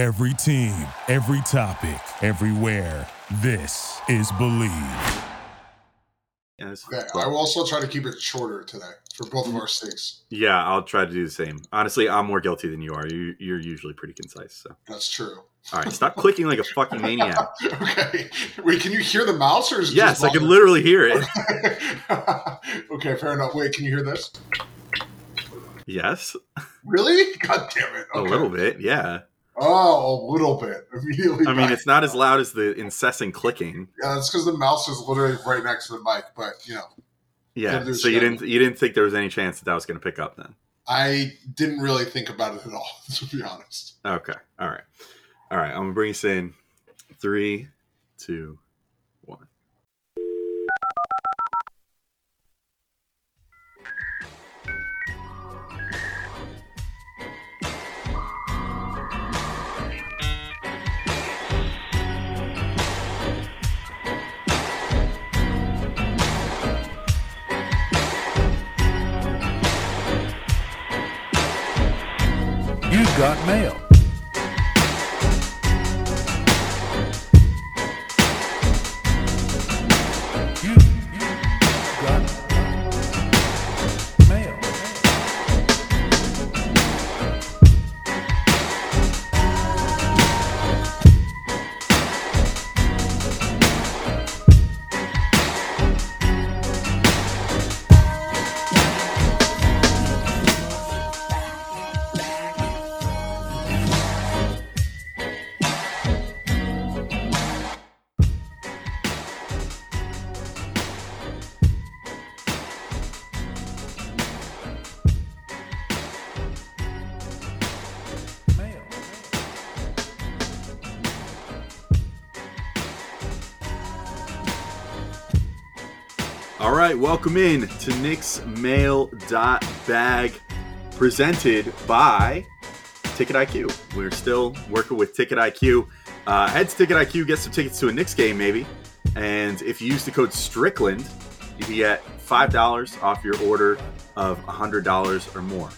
Every team, every topic, everywhere. This is Believe. Yes. Okay, I will also try to keep it shorter today for both of our sakes. Yeah, I'll try to do the same. Honestly, I'm more guilty than you are. You, you're usually pretty concise. So, That's true. all right, stop clicking like a fucking maniac. okay. Wait, can you hear the mouse or is it Yes, just I can literally hear it. okay, fair enough. Wait, can you hear this? Yes, Really? God damn it. a little bit. Yeah. Oh, a little bit. Immediately. I mean, it's not as loud as the incessant clicking. Yeah, that's because the mouse is literally right next to the mic. But you know, Yeah. So you didn't you didn't think there was any chance that that was going to pick up then? I didn't really think about it at all, to be honest. Okay. All right. All right. I'm gonna bring us in. Three, two, got mail. Right, welcome in to Knicks Mail Bag, presented by Ticket IQ. We're still working with Ticket IQ. Uh, head to Ticket IQ, get some tickets to a Knicks game, maybe. And if you use the code Strickland, you can get five dollars off your order of a hundred dollars or more.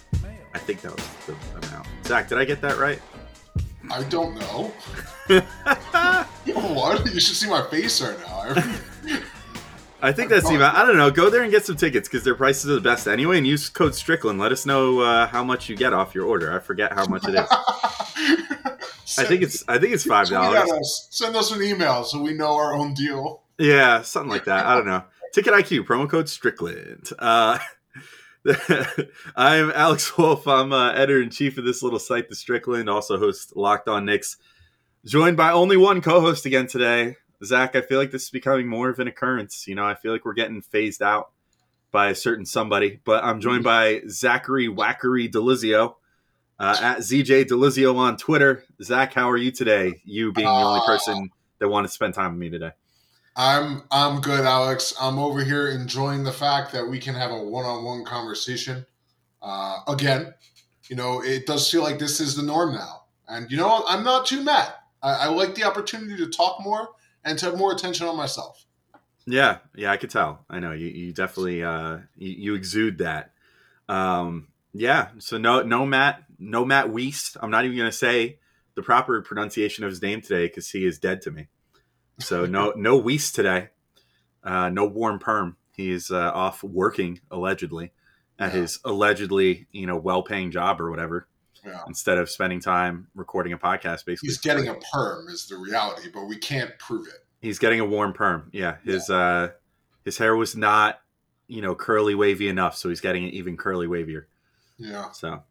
I think that was the amount. Zach, did I get that right? I don't know. what? You should see my face right now. I think that's amount. I don't know. Go there and get some tickets because their prices are the best anyway. And use code Strickland. Let us know uh, how much you get off your order. I forget how much it is. I think it's I think it's five dollars. Send us an email so we know our own deal. Yeah, something like that. I don't know. Ticket IQ promo code Strickland. Uh, I'm Alex Wolf. I'm uh, editor in chief of this little site, The Strickland. Also host Locked On Knicks. Joined by only one co-host again today, Zach. I feel like this is becoming more of an occurrence. You know, I feel like we're getting phased out by a certain somebody. But I'm joined by Zachary Wackery Delizio. Uh, at ZJ Delizio on Twitter. Zach, how are you today? You being the only Uh, person that wanted to spend time with me today. I'm I'm good, Alex. I'm over here enjoying the fact that we can have a one-on-one conversation. Uh, again, you know, it does feel like this is the norm now, and you know. I'm not too mad. I, I like the opportunity to talk more and to have more attention on myself. Yeah, yeah, I could tell. I know you, you definitely uh, you, you exude that. Um, yeah, so no, no Matt, no Matt Weist. I'm not even going to say the proper pronunciation of his name today because he is dead to me. So no, no Weist today. Uh, no warm perm. He's uh, off working allegedly at Yeah. his allegedly you know well-paying job or whatever. Yeah. Instead of spending time recording a podcast, basically He's getting a perm is the reality, but we can't prove it. He's getting a warm perm. Yeah, his uh, his hair was not, you know, curly wavy enough, so he's getting it even curly wavier. Yeah. So,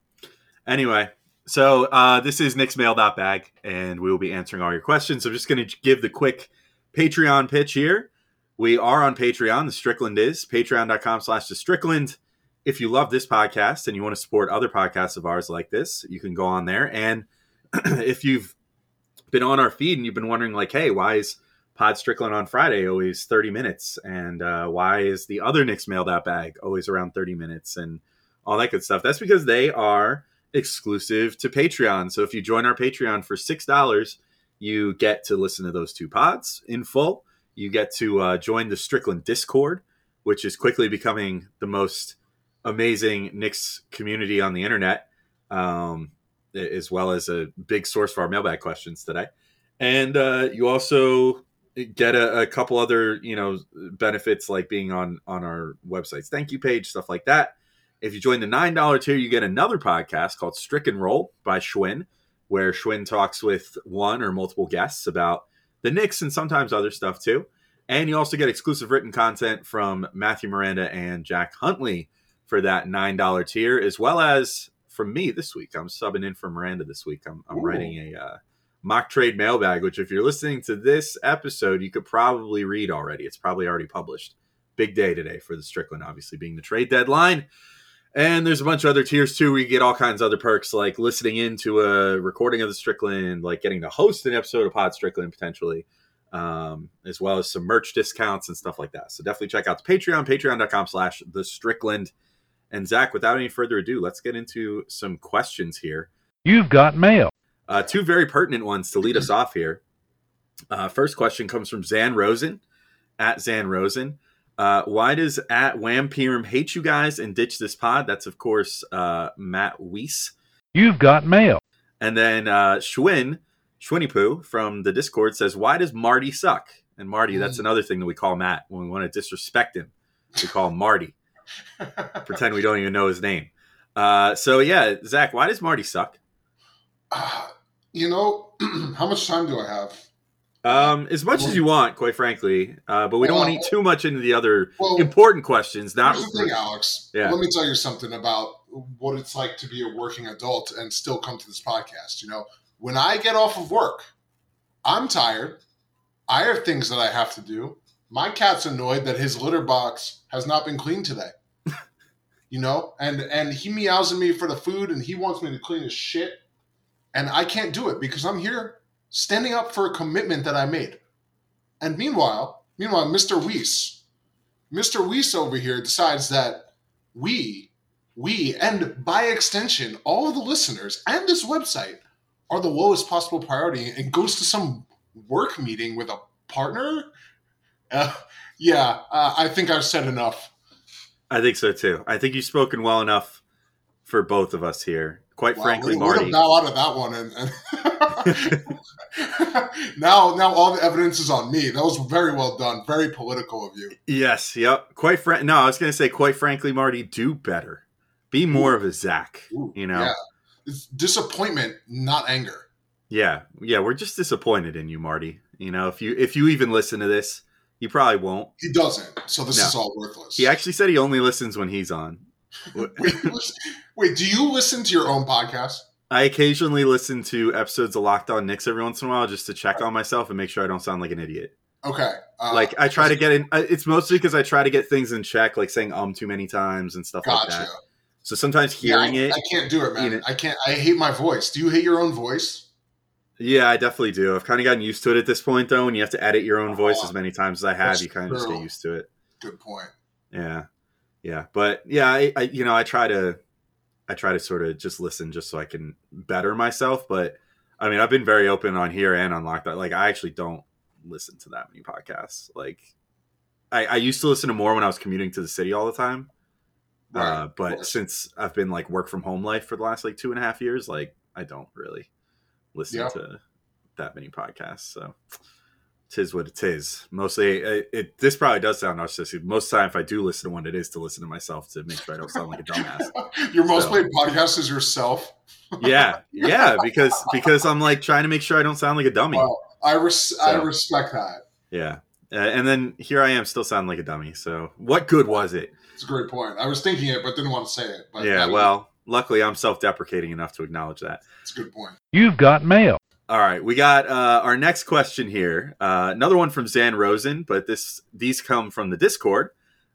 anyway, so uh, this is Knicks Mail Bag, and we will be answering all your questions. I'm just going to give the quick Patreon pitch here. We are on Patreon. The Strickland is patreon.com slash the Strickland. If you love this podcast and you want to support other podcasts of ours like this, you can go on there. And if you've been on our feed and you've been wondering, like, hey, why is Pod Strickland on Friday always 30 minutes? And uh, why is the other Knicks Mail That Bag always around 30 minutes? And all that good stuff. That's because they are exclusive to Patreon. So if you join our Patreon for six dollars, you get to listen to those two pods in full. You get to uh, join the Strickland Discord, which is quickly becoming the most amazing Knicks community on the internet. Um, as well as a big source for our mailbag questions today. And uh, you also get a, a, couple other you know benefits like being on on our websites thank you page stuff like that if you join the nine dollar tier you get another podcast called strick and roll by schwinn where schwinn talks with one or multiple guests about the knicks and sometimes other stuff too and you also get exclusive written content from matthew miranda and jack huntley for that nine dollar tier as well as from me this week i'm subbing in for miranda this week i'm, I'm writing a uh, mock trade mailbag, which if you're listening to this episode, you could probably read already. It's probably already published. Big day today for the Strickland, obviously being the trade deadline. And there's a bunch of other tiers too, where you get all kinds of other perks, like listening into a recording of the Strickland, like getting to host an episode of Pod Strickland potentially, um, as well as some merch discounts and stuff like that. So definitely check out the Patreon, patreon.com slash the Strickland. And Zach, without any further ado, let's get into some questions here. You've got mail. Uh, two very pertinent ones to lead us off here. Uh, first question comes from Zan Rosen at Zan Rosen. Uh, why does at Whampirum hate you guys and ditch this pod? That's of course uh, Matt Weiss. You've got mail. And then uh, Schwinn Schwinnypoo from the Discord says, "Why does Marty suck?" And Marty, mm. that's another thing that we call Matt when we want to disrespect him. We call him Marty. Pretend we don't even know his name. Uh, so yeah, Zach, why does Marty suck? Uh, you know, how much time do I have? Um, as much as you want, quite frankly. Uh, but we don't want to eat too much into the other well, important questions. Not the thing, Alex. Yeah. Let me tell you something about what it's like to be a working adult and still come to this podcast. You know, when I get off of work, I'm tired. I have things that I have to do. My cat's annoyed that his litter box has not been cleaned today. You know, and and he meows at me for the food, and he wants me to clean his shit and I can't do it because I'm here standing up for a commitment that I made. And meanwhile, meanwhile, Mr. Weiss, Mr. Weiss over here decides that we, we, and by extension, all of the listeners and this website are the lowest possible priority and goes to some work meeting with a partner. Uh, yeah, uh, I think I've said enough. I think so too. I think you've spoken well enough for both of us here. Quite wow, frankly, we're, Marty. Bow out of that one, and, and now now all the evidence is on me. That was very well done, very political of you. Yes, yep. Quite frank. No, I was going to say, quite frankly, Marty, do better. Be more Ooh. of a Zach. Ooh, you know, yeah. it's disappointment, not anger. Yeah, yeah. We're just disappointed in you, Marty. You know, if you if you even listen to this, you probably won't. He doesn't. So this no. is all worthless. He actually said he only listens when he's on. wait, wait, do you listen to your own podcast? I occasionally listen to episodes of Locked On Knicks every once in a while just to check on myself and make sure I don't sound like an idiot. Okay. Uh, like I try to get in. It's mostly because I try to get things in check, like saying um too many times and stuff gotcha. like that. So sometimes hearing yeah, I, it, I can't do it, man. I can't. I hate my voice. Do you hate your own voice? Yeah, I definitely do. I've kind of gotten used to it at this point, though. And you have to edit your own voice uh, as many times as I have, you kind of just get used to it. Good point. Yeah yeah but yeah I, I, you know i try to i try to sort of just listen just so i can better myself but i mean i've been very open on here and on Locked On like i actually don't listen to that many podcasts like i i used to listen to more when i was commuting to the city all the time right, uh, but since i've been like work from home life for the last like two and a half years like i don't really listen yep. to that many podcasts so tis what it is. Mostly, it, it, this probably does sound narcissistic. Most of the time, if I do listen to one, it is to listen to myself to make sure I don't sound like a dumbass. Your most so, played podcast is yourself. yeah, yeah, because because I'm like trying to make sure I don't sound like a dummy. Well, I res- so, I respect that. Yeah, uh, and then here I am, still sounding like a dummy. So what good was it? It's a great point. I was thinking it, but didn't want to say it. But yeah, well, luckily I'm self-deprecating enough to acknowledge that. It's a good point. You've got mail. All right, we got uh, our next question here. Uh, another one from Zan Rosen, but this these come from the Discord.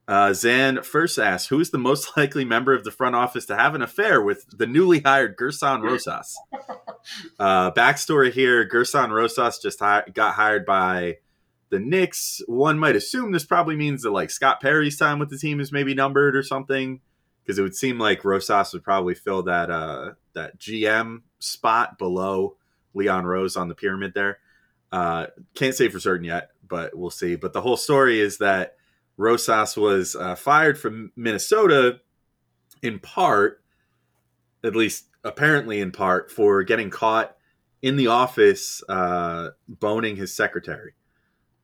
Uh, Zan first asks, "Who is the most likely member of the front office to have an affair with the newly hired Gerson Rosas?" Uh, backstory here: Gerson Rosas just hi- got hired by the Knicks. One might assume this probably means that like Scott Perry's time with the team is maybe numbered or something, because it would seem like Rosas would probably fill that uh, that GM spot below Leon Rose on the pyramid there. Uh, can't say for certain yet, but we'll see. But the whole story is that Rosas was uh, fired from Minnesota in part, at least apparently in part for getting caught in the office uh, boning his secretary.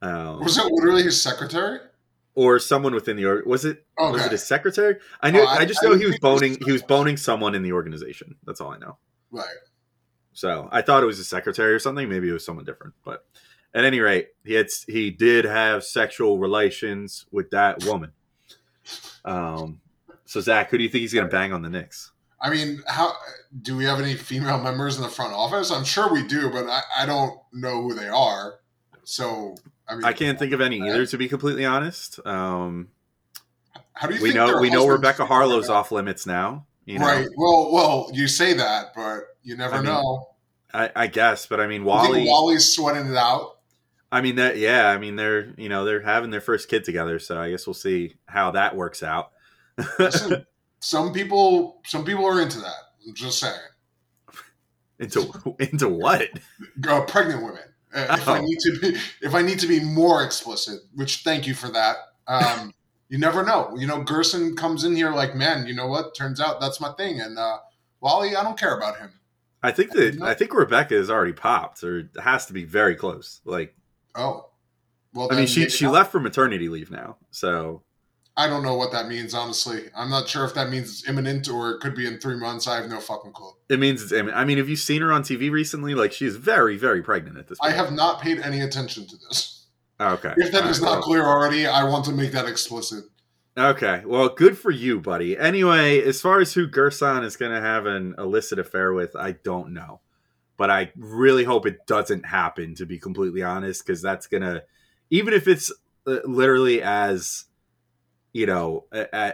Um, Was it literally his secretary? Or someone within the org- was it was it his secretary? I knew Oh, I, I- just I know he was it was boning he was boning someone in the organization. That's all I know. Right. So I thought it was a secretary or something. Maybe it was someone different. But at any rate, he had he did have sexual relations with that woman. Um. So Zach, who do you think he's going to bang on the Knicks? I mean, how do we have any female members in the front office? I'm sure we do, but I, I don't know who they are. So I mean, I can't think of any either, to be completely honest. Um, How do you we know we know Rebecca Haarlow's off limits now. You know, Right. Well, well, you say that, but you never I mean, know. I, I guess, but I mean, Wally. Wally's sweating it out. I mean that yeah, I mean they're you know they're having their first kid together, so I guess we'll see how that works out. Listen, some people, some people are into that. I'm just saying. into into what? uh, pregnant women. Uh, if I Oh. need to be, if I need to be more explicit, which thank you for that. Um, you never know. You know, Gerson comes in here like, man, you know what? Turns out that's my thing, and uh, Wally, I don't care about him. I think that I think Rebecca is already popped, or has to be very close. Like Oh, well, I mean, she she not. left for maternity leave now, so I don't know what that means, honestly. I'm not sure if that means it's imminent or it could be in three months. I have no fucking clue. it means it's. Imminent. I mean, have you seen her on TV recently? Like she's very very pregnant at this. I have not paid any attention to this. Okay, If that All is right, not well- clear already, I want to make that explicit. Okay, well, good for you, buddy. Anyway, as far as who Gerson is going to have an illicit affair with, I don't know, but I really hope it doesn't happen. To be completely honest, because that's gonna, even if it's uh, literally as, you know, uh, uh,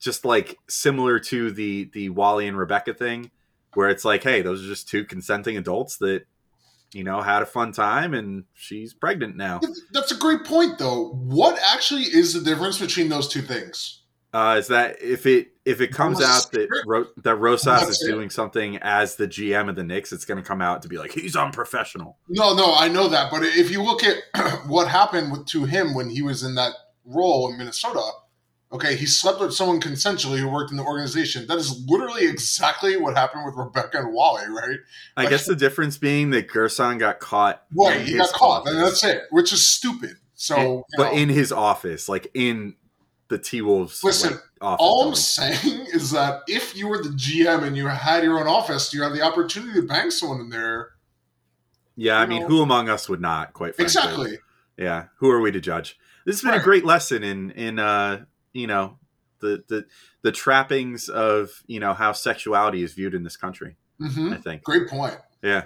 just like similar to the the Wally and Rebecca thing, where it's like, hey, those are just two consenting adults that, you know, had a fun time, and she's pregnant now. That's a great point, though. What actually is the difference between those two things? uh, is that if it if it comes out that Ro- that Rosas is doing something as the GM of the Knicks, it's going to come out to be like he's unprofessional. No, no, I know that. But if you look at what happened with, to him when he was in that role in Minnesota, okay, he slept with someone consensually who worked in the organization. That is literally exactly what happened with Rebecca and Wally, right? I Like- guess the difference being that Gerson got caught, Right, he got caught, and that's it, which is stupid. So, And- but know, in his office, like in the T Wolves. Listen, like, office all I'm saying is that if you were the GM and you had your own office, you had the opportunity to bang someone in there. yeah, I mean, know- who among us would not? Quite frankly, Exactly. Yeah, who are we to judge? This has been a great lesson in in uh, you know the the the trappings of you know how sexuality is viewed in this country. hmm I think. Great point. Yeah.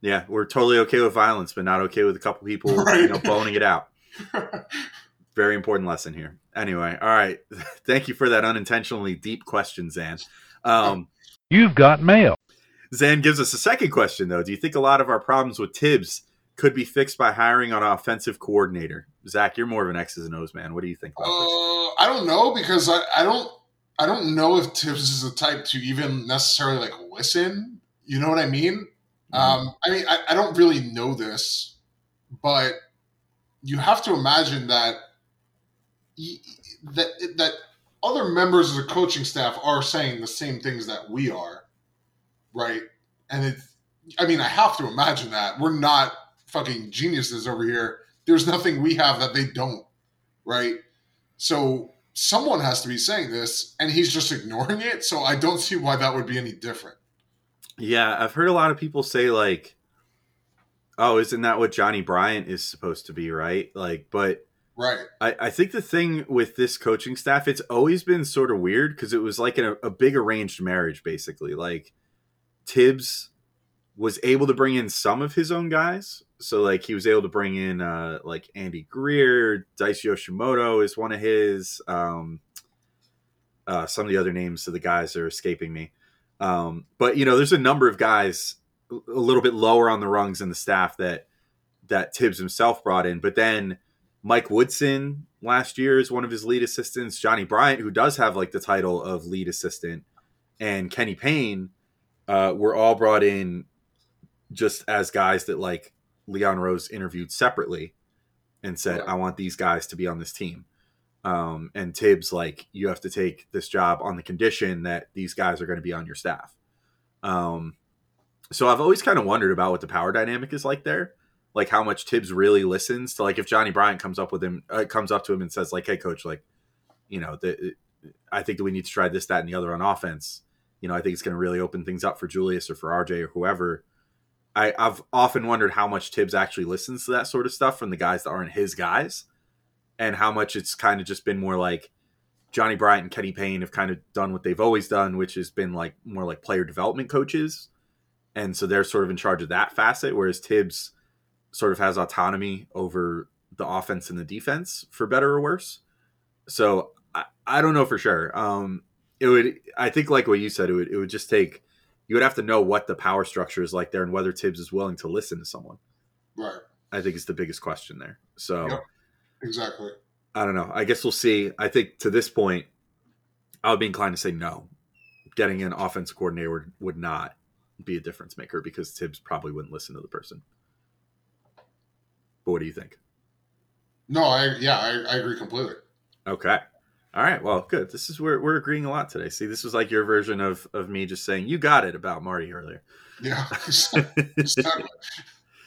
Yeah. We're totally okay with violence, but not okay with a couple people, you know, boning it out. Very important lesson here. Anyway, all right. Thank you for that unintentionally deep question, Zan. Um, You've got mail. Zan gives us a second question, though. Do you think a lot of our problems with Thibs could be fixed by hiring an offensive coordinator? Zach, you're more of an X's and O's man. What do you think about this? Uh, I don't know because I, I don't I don't know if Thibs is the type to even necessarily like listen. You know what I mean? Mm-hmm. Um, I mean, I, I don't really know this, but you have to imagine that y- that that other members of the coaching staff are saying the same things that we are, right? And it's, I mean, I have to imagine that we're not fucking geniuses over here. There's nothing we have that they don't, right? So someone has to be saying this, and he's just ignoring it. So I don't see why that would be any different. Yeah, I've heard a lot of people say like, "Oh, isn't that what Johnny Bryant is supposed to be?" Right? Like, but Right. I, I think the thing with this coaching staff, it's always been sort of weird because it was like a, a big arranged marriage, basically. Like Thibs was able to bring in some of his own guys. So like he was able to bring in uh like Andy Greer, Dice Yoshimoto is one of his. Um uh some of the other names of the guys are escaping me. Um, but you know, there's a number of guys a little bit lower on the rungs in the staff that that Thibs himself brought in. But then Mike Woodson last year is one of his lead assistants. Johnny Bryant, who does have like the title of lead assistant, and Kenny Payne uh, were all brought in just as guys that like Leon Rose interviewed separately and said, Right. "I want these guys to be on this team." Um, and Thibs like, you have to take this job on the condition that these guys are going to be on your staff. Um, so I've always kind of wondered about what the power dynamic is like there, like how much Thibs really listens to, like if Johnny Bryant comes up with him, uh, comes up to him and says like, "Hey, coach, like, you know, the, I think that we need to try this, that, and the other on offense. You know, I think it's going to really open things up for Julius or for RJ or whoever." I, I've often wondered how much Thibs actually listens to that sort of stuff from the guys that aren't his guys, and how much it's kind of just been more like Johnny Bryant and Kenny Payne have kind of done what they've always done, which has been like more like player development coaches. And so they're sort of in charge of that facet, whereas Thibs sort of has autonomy over the offense and the defense, for better or worse. So I, I don't know for sure. Um, it would, I think, like what you said, it would, it would just take, you would have to know what the power structure is like there and whether Thibs is willing to listen to someone. Right. I think is the biggest question there. So. Yep. Exactly. I don't know. I guess we'll see. I think to this point, I would be inclined to say no. Getting an offensive coordinator would, would not be a difference maker because Thibs probably wouldn't listen to the person. But what do you think? No, I yeah, I, I agree completely. Okay. All right. Well, good. This is where we're agreeing a lot today. See, this was like your version of of me just saying you got it about Marty earlier. Yeah. exactly.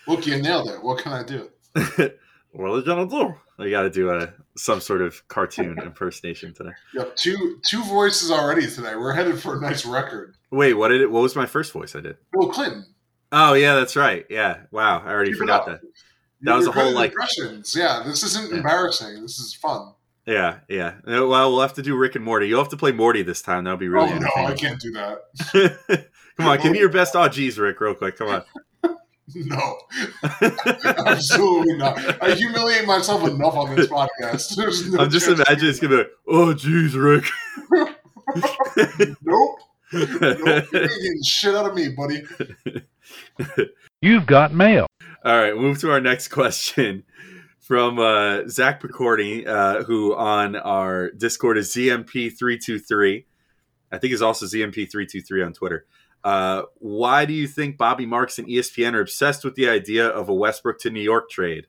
Look, you nailed it. What can I do? what are you gonna do? I got to do a some sort of cartoon impersonation today. Yep, two two voices already today. We're headed for a nice record. Wait, what did it? What was my first voice I did? Bill Clinton. Oh yeah, that's right. Yeah. Wow, I already Keep forgot that. That was You're a whole, like- impressions. Yeah, this isn't Yeah. embarrassing. This is fun. Yeah, yeah. Well, we'll have to do Rick and Morty. You'll have to play Morty this time. That'll be really oh no, I can't do that. Come on, give me your best oh geez, Rick, real quick. Come on. No, absolutely not. I humiliate myself enough on this podcast. There's no I'm just imagining it's gonna be like, oh geez, Rick. Nope. Nope. You're getting shit out of me, buddy. You've got mail. All right, move to our next question from uh, Zach Picorni, uh, who on our Discord is ZMP323. I think is also ZMP323 on Twitter. Uh, why do you think Bobby Marks and ESPN are obsessed with the idea of a Westbrook to New York trade?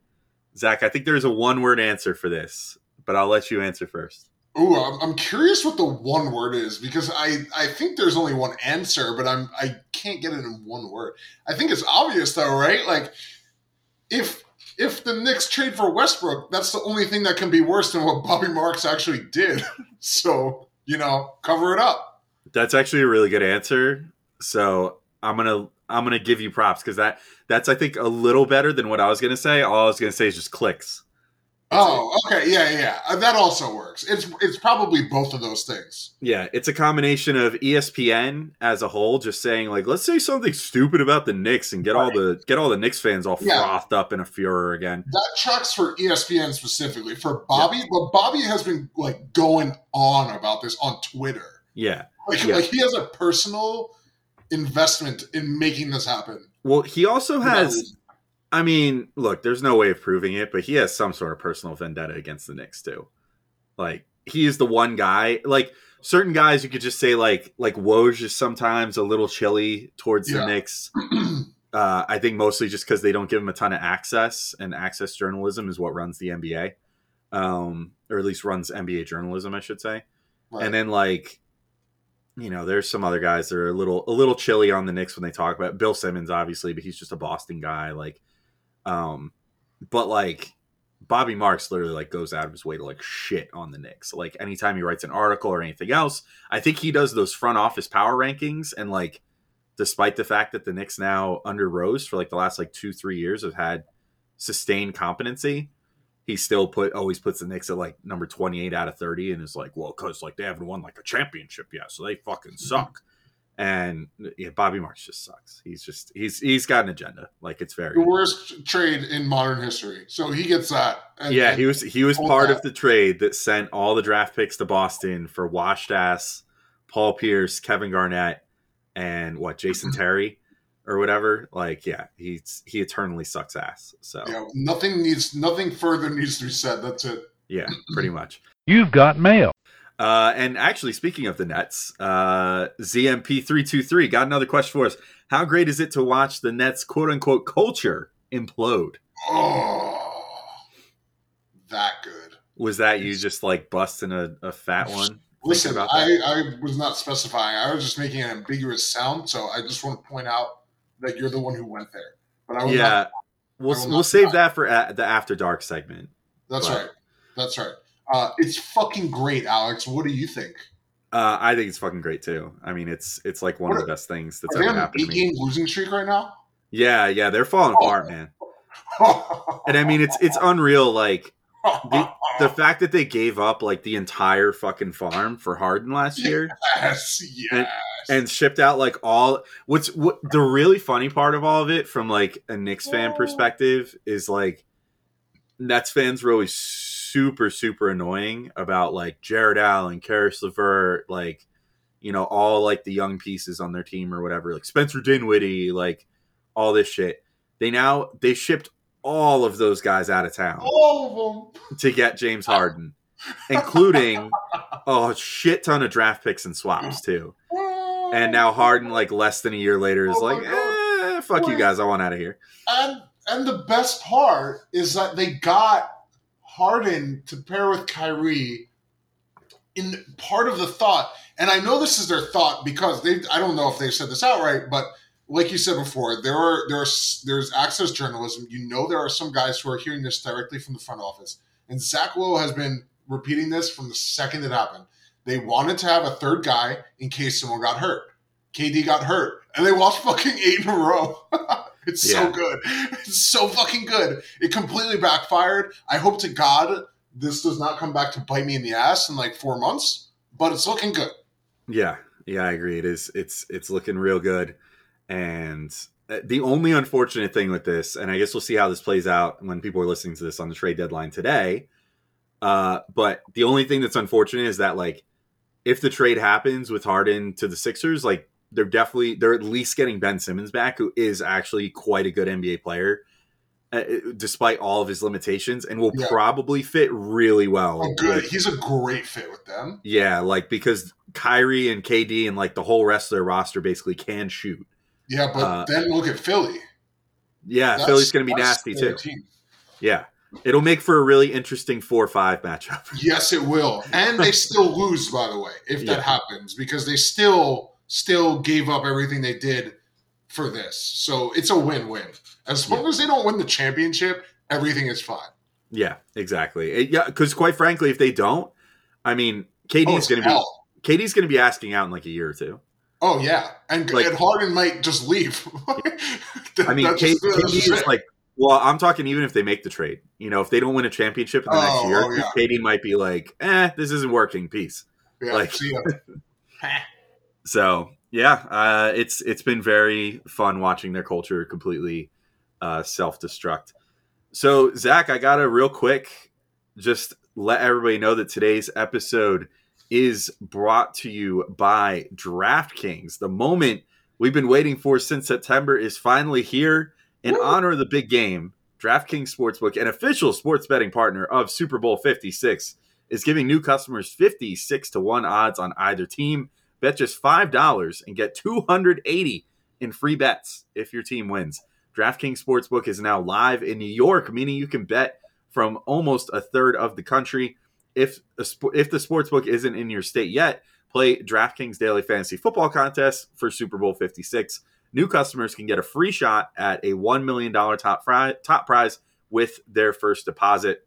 Zach, I think there's a one word answer for this, but I'll let you answer first. Ooh, I'm, I'm curious what the one word is because I, I think there's only one answer, but I'm I can't get it in one word. I think it's obvious though, right? Like if if the Knicks trade for Westbrook, that's the only thing that can be worse than what Bobby Marks actually did. So you know, cover it up. That's actually a really good answer. So I'm gonna I'm gonna give you props because that that's I think a little better than what I was gonna say. All I was gonna say is just clicks. Oh, okay, yeah, yeah, yeah. Uh, That also works. It's it's probably both of those things. Yeah, it's a combination of ESPN as a whole, just saying like, let's say something stupid about the Knicks and get all the get all the Knicks fans all Yeah. frothed up in a furor again. That tracks for ESPN specifically. For Bobby, but Bobby has been like going on about this on Twitter. Yeah. Like, Yeah. like he has a personal investment in making this happen. Well, he also has. I mean, look, there's no way of proving it, but he has some sort of personal vendetta against the Knicks too. Like he is the one guy. Like certain guys, you could just say like like Woj is sometimes a little chilly towards the Yeah. Knicks. Uh, I think mostly just because they don't give him a ton of access, and access journalism is what runs the NBA, um, or at least runs NBA journalism, I should say. Right. And then like, you know, there's some other guys that are a little a little chilly on the Knicks when they talk about Bill Simmons, obviously, but he's just a Boston guy. Like, um, but like Bobby Marks literally like goes out of his way to like shit on the Knicks. Like anytime he writes an article or anything else, I think he does those front office power rankings and like despite the fact that the Knicks now under Rose for like the last like two, three years have had sustained competency, he still put always puts the Knicks at like number 28 out of 30 and is like, well, because like they haven't won like a championship yet, so they fucking suck. And yeah, Bobby Marks just sucks. He's just he's he's got an agenda. Like it's very the worst trade in modern history. So he gets that. And- yeah, and- he was he was part that. of the trade that sent all the draft picks to Boston for washed ass Paul Pierce, Kevin Garnett, and what Jason Terry or whatever. Like, yeah, he's he eternally sucks ass. So yeah, nothing needs nothing further needs to be said. That's it. yeah, pretty much. You've got mail. Uh, and actually, speaking of the Nets, uh, ZMP323 got another question for us. How great is it to watch the Nets quote unquote culture implode? Oh, that good. Was that you just like busting a, a fat one? Listen, I. I was not specifying. I was just making an ambiguous sound, so I just want to point out that you're the one who went there. But I will yeah, not- we'll I we'll save that for a, the after dark segment. that's but- right. That's right. Uh, it's fucking great, Alex. What do you think? Uh, I think it's fucking great too. I mean, it's it's like one What of are- the best things that's ever happened to me. eight-game losing streak right now? Yeah, yeah, they're falling Oh. apart, man. And I mean, it's it's unreal. Like the, the fact that they gave up like the entire fucking farm for Harden last year yes, yes. and shipped out like all. What's what the really funny part of all of it from like a Knicks fan perspective is like Nets fans were always super super annoying about like Jarrett Allen, Caris LeVert, like you know all like the young pieces on their team or whatever, like Spencer Dinwiddie, like all this shit. They now they shipped all of those guys out of town all of them, to get James Harden, including a shit ton of draft picks and swaps too. And now Harden, like less than a year later, is Oh like, eh, fuck you guys, I want out of here. And and the best part is that they got Harden to pair with Kyrie in part of the thought. And I know this is their thought because they I don't know if they've said this outright, but like you said before, there are there are there's access journalism. You know there are some guys who are hearing this directly from the front office. And Zach Lowe has been repeating this from the second it happened. They wanted to have a third guy in case someone got hurt. KD got hurt, and they lost fucking eight in a row. it's Yeah. so good. It's so fucking good. It completely backfired. I hope to God this does not come back to bite me in the ass in like four months, but it's looking good. Yeah, yeah, I agree. It is. It's it's looking real good, and uh, the only unfortunate thing with this, and I guess we'll see how this plays out when people are listening to this on the trade deadline today. Uh, but the only thing that's unfortunate is that like if the trade happens with Harden to the Sixers, like they're definitely they're at least getting Ben Simmons back, who is actually quite a good NBA player. Uh, despite all of his limitations, and will Yeah. probably fit really well. Oh, good. with- He's a great fit with them. yeah, like because Kyrie and KD and like the whole rest of their roster basically can shoot. Yeah, but Uh, then look at Philly. Yeah, That's- Philly's going to be nasty too. team. Yeah, it'll make for a really interesting four-five matchup. Yes, it will. And they still lose, by the way, if that Yeah. happens, because they still still gave up everything they did for this. So it's a win-win. As long as they don't win the championship, everything is fine. Yeah, exactly. It- yeah, because quite frankly, if they don't, I mean, Oh, KD's it's going to be. KD's going to be asking out in like a year or two. Oh yeah, and, Like- and Harden might just leave. I mean, K- just- that's is like. Well, I'm talking even if they make the trade. You know, if they don't win a championship in the Oh, next year, oh, yeah. KD might be like, "Eh, this isn't working." Peace. yeah, like-. So yeah, uh, it's it's been very fun watching their culture completely uh, self destruct. So Zach, I gotta real quick just let everybody know that today's episode is brought to you by DraftKings. The moment we've been waiting for since September is finally here. In Woo! honor of the big game, DraftKings Sportsbook, an official sports betting partner of Super Bowl 56, is giving new customers 56 to 1 odds on either team. Bet just $5 and get 280 in free bets if your team wins. DraftKings Sportsbook is now live in New York, meaning you can bet from almost a third of the country. If sp- if the sportsbook isn't in your state yet, play DraftKings Daily Fantasy Football Contest for Super Bowl 56. New customers can get a free shot at a $1 million top, top prize with their first deposit.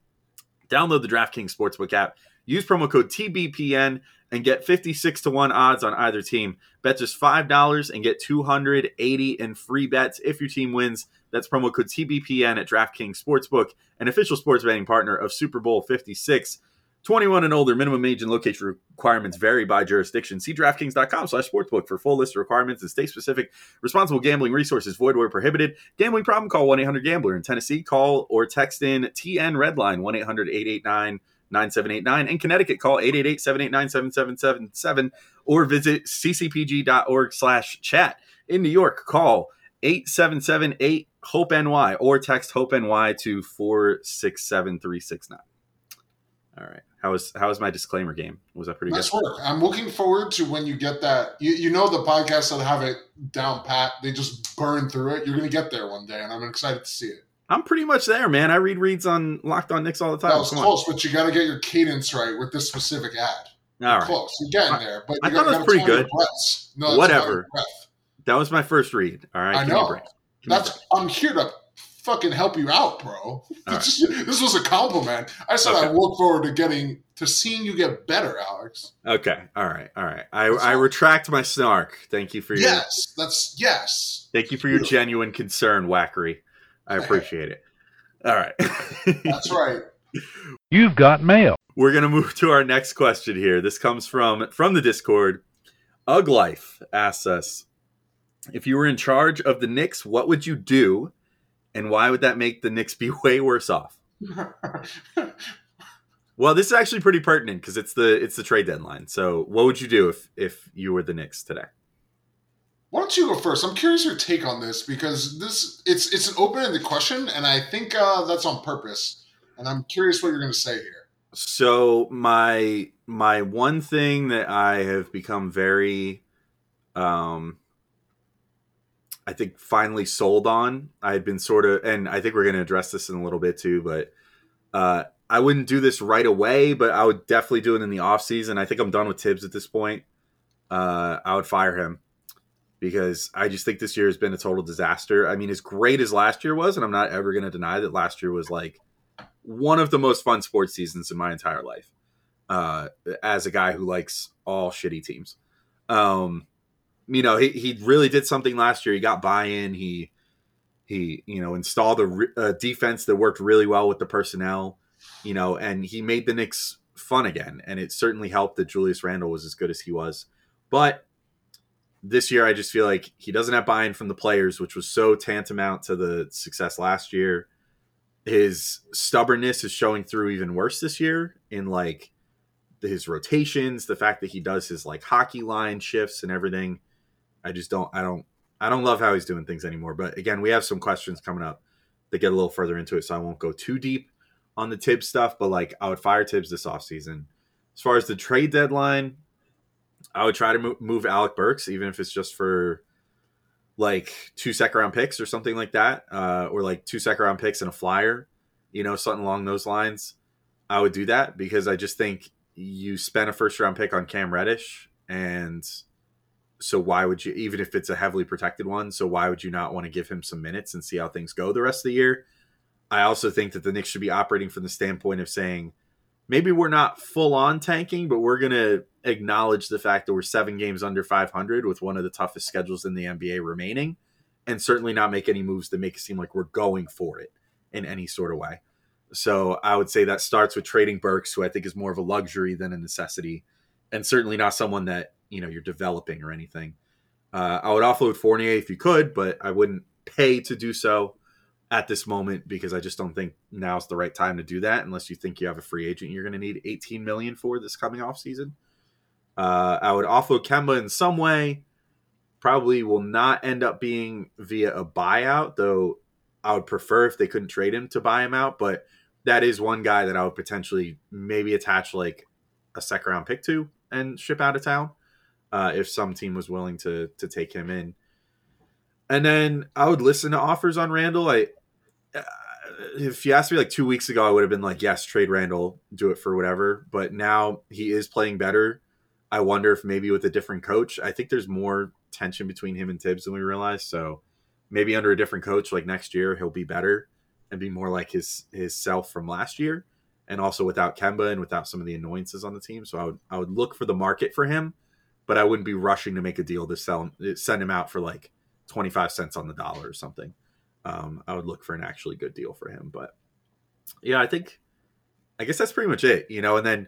Download the DraftKings Sportsbook app. Use promo code TBPN and get 56 to 1 odds on either team. Bet just $5 and get 280 in free bets if your team wins. That's promo code TBPN at DraftKings Sportsbook, an official sports betting partner of Super Bowl 56. 21 and older, minimum age and location requirements vary by jurisdiction. See DraftKings.com slash sportsbook for full list of requirements and state-specific responsible gambling resources. Void where prohibited. Gambling problem? Call 1-800-GAMBLER. In Tennessee, call or text in TN Redline 1-800-889-9789. In Connecticut, call 888-789-7777 or visit ccpg.org slash chat. In New York, call 877-8 HOPE NY or text HOPE NY to 467369. All right. How was how was my disclaimer game? Was that pretty Nice good? work. I'm looking forward to when you get that. You, you know the podcasts that have it down pat, they just burn through it. You're going to get there one day, and I'm excited to see it. I'm pretty much there, man. I read reads on Locked On Knicks all the time. That was Come on. close, but you got to get your cadence right with this specific ad. All right. Close. You're getting there, but I thought it was pretty gotta time your good. No, Whatever. about your breath. That was my first read. All right. I give know. break. Give me a That's I'm here to fucking help you out, bro. This, is- this was a compliment. I said I look forward to getting to seeing you get better, Alex. Okay. All right. All right. I, That's I all. retract my snark. Thank you for your Yes, that's yes. thank you for your genuine concern, Wackery. I appreciate it. All right. That's right. You've got mail. We're gonna move to our next question here. This comes from from the Discord. Uglife asks us, if you were in charge of the Knicks, what would you do, and why would that make the Knicks be way worse off? Well, this is actually pretty pertinent because it's the it's the trade deadline. So, what would you do if if you were the Knicks today? Why don't you go first? I'm curious your take on this because this it's it's an open-ended question, and I think uh, that's on purpose. And I'm curious what you're going to say here. So my my one thing that I have become very um I think finally sold on. I had been sort of and I think we're going to address this in a little bit too, but uh I wouldn't do this right away, but I would definitely do it in the off season. I think I'm done with Thibs at this point. Uh I would fire him because I just think this year has been a total disaster. I mean, as great as last year was, and I'm not ever going to deny that last year was like one of the most fun sports seasons in my entire life. Uh, as a guy who likes all shitty teams, um, you know, he, he really did something last year. He got buy-in. He he you know installed a re- a defense that worked really well with the personnel. You know, and he made the Knicks fun again. And it certainly helped that Julius Randle was as good as he was. But this year, I just feel like he doesn't have buy-in from the players, which was so tantamount to the success last year. His stubbornness is showing through even worse this year in like his rotations the fact that he does his like hockey line shifts and everything. I just don't i don't i don't love how he's doing things anymore. But again we have some questions coming up that get a little further into it so i won't go too deep on the thibs stuff but like i would fire thibs this offseason. As far as the trade deadline i would try to move alec burks even if it's just for like two second round picks or something like that, uh, or like two second round picks and a flyer, you know, something along those lines. I would do that because I just think you spent a first round pick on Cam Reddish, and so why would you, even if it's a heavily protected one, so why would you not want to give him some minutes and see how things go the rest of the year? I also think that the Knicks should be operating from the standpoint of saying maybe we're not full on tanking, but we're going to acknowledge the fact that we're seven games under 500 with one of the toughest schedules in the NBA remaining, and certainly not make any moves that make it seem like we're going for it in any sort of way. So I would say that starts with trading Burks, who I think is more of a luxury than a necessity, and certainly not someone that you know you're developing or anything. Uh, I would offload Fournier if you could, but I wouldn't pay to do so at this moment because I just don't think now's the right time to do that unless you think you have a free agent you're going to need 18 million for this coming off season. Uh, I would offload Kemba in some way. Probably will not end up being via a buyout, though. I would prefer if they couldn't trade him to buy him out, but that is one guy that I would potentially maybe attach like a second round pick to and ship out of town uh, if some team was willing to to take him in. And then I would listen to offers on Randle. I uh, if you asked me like two weeks ago, I would have been like, yes, trade Randle, do it for whatever. But now he is playing better. I wonder if maybe with a different coach, I think there's more tension between him and Thibs than we realize. So maybe under a different coach, like next year, he'll be better and be more like his his self from last year. And also without Kemba and without some of the annoyances on the team. So I would I would look for the market for him, but I wouldn't be rushing to make a deal to sell him, send him out for like 25 cents on the dollar or something. Um, I would look for an actually good deal for him. But yeah, I think, I guess that's pretty much it, you know. And then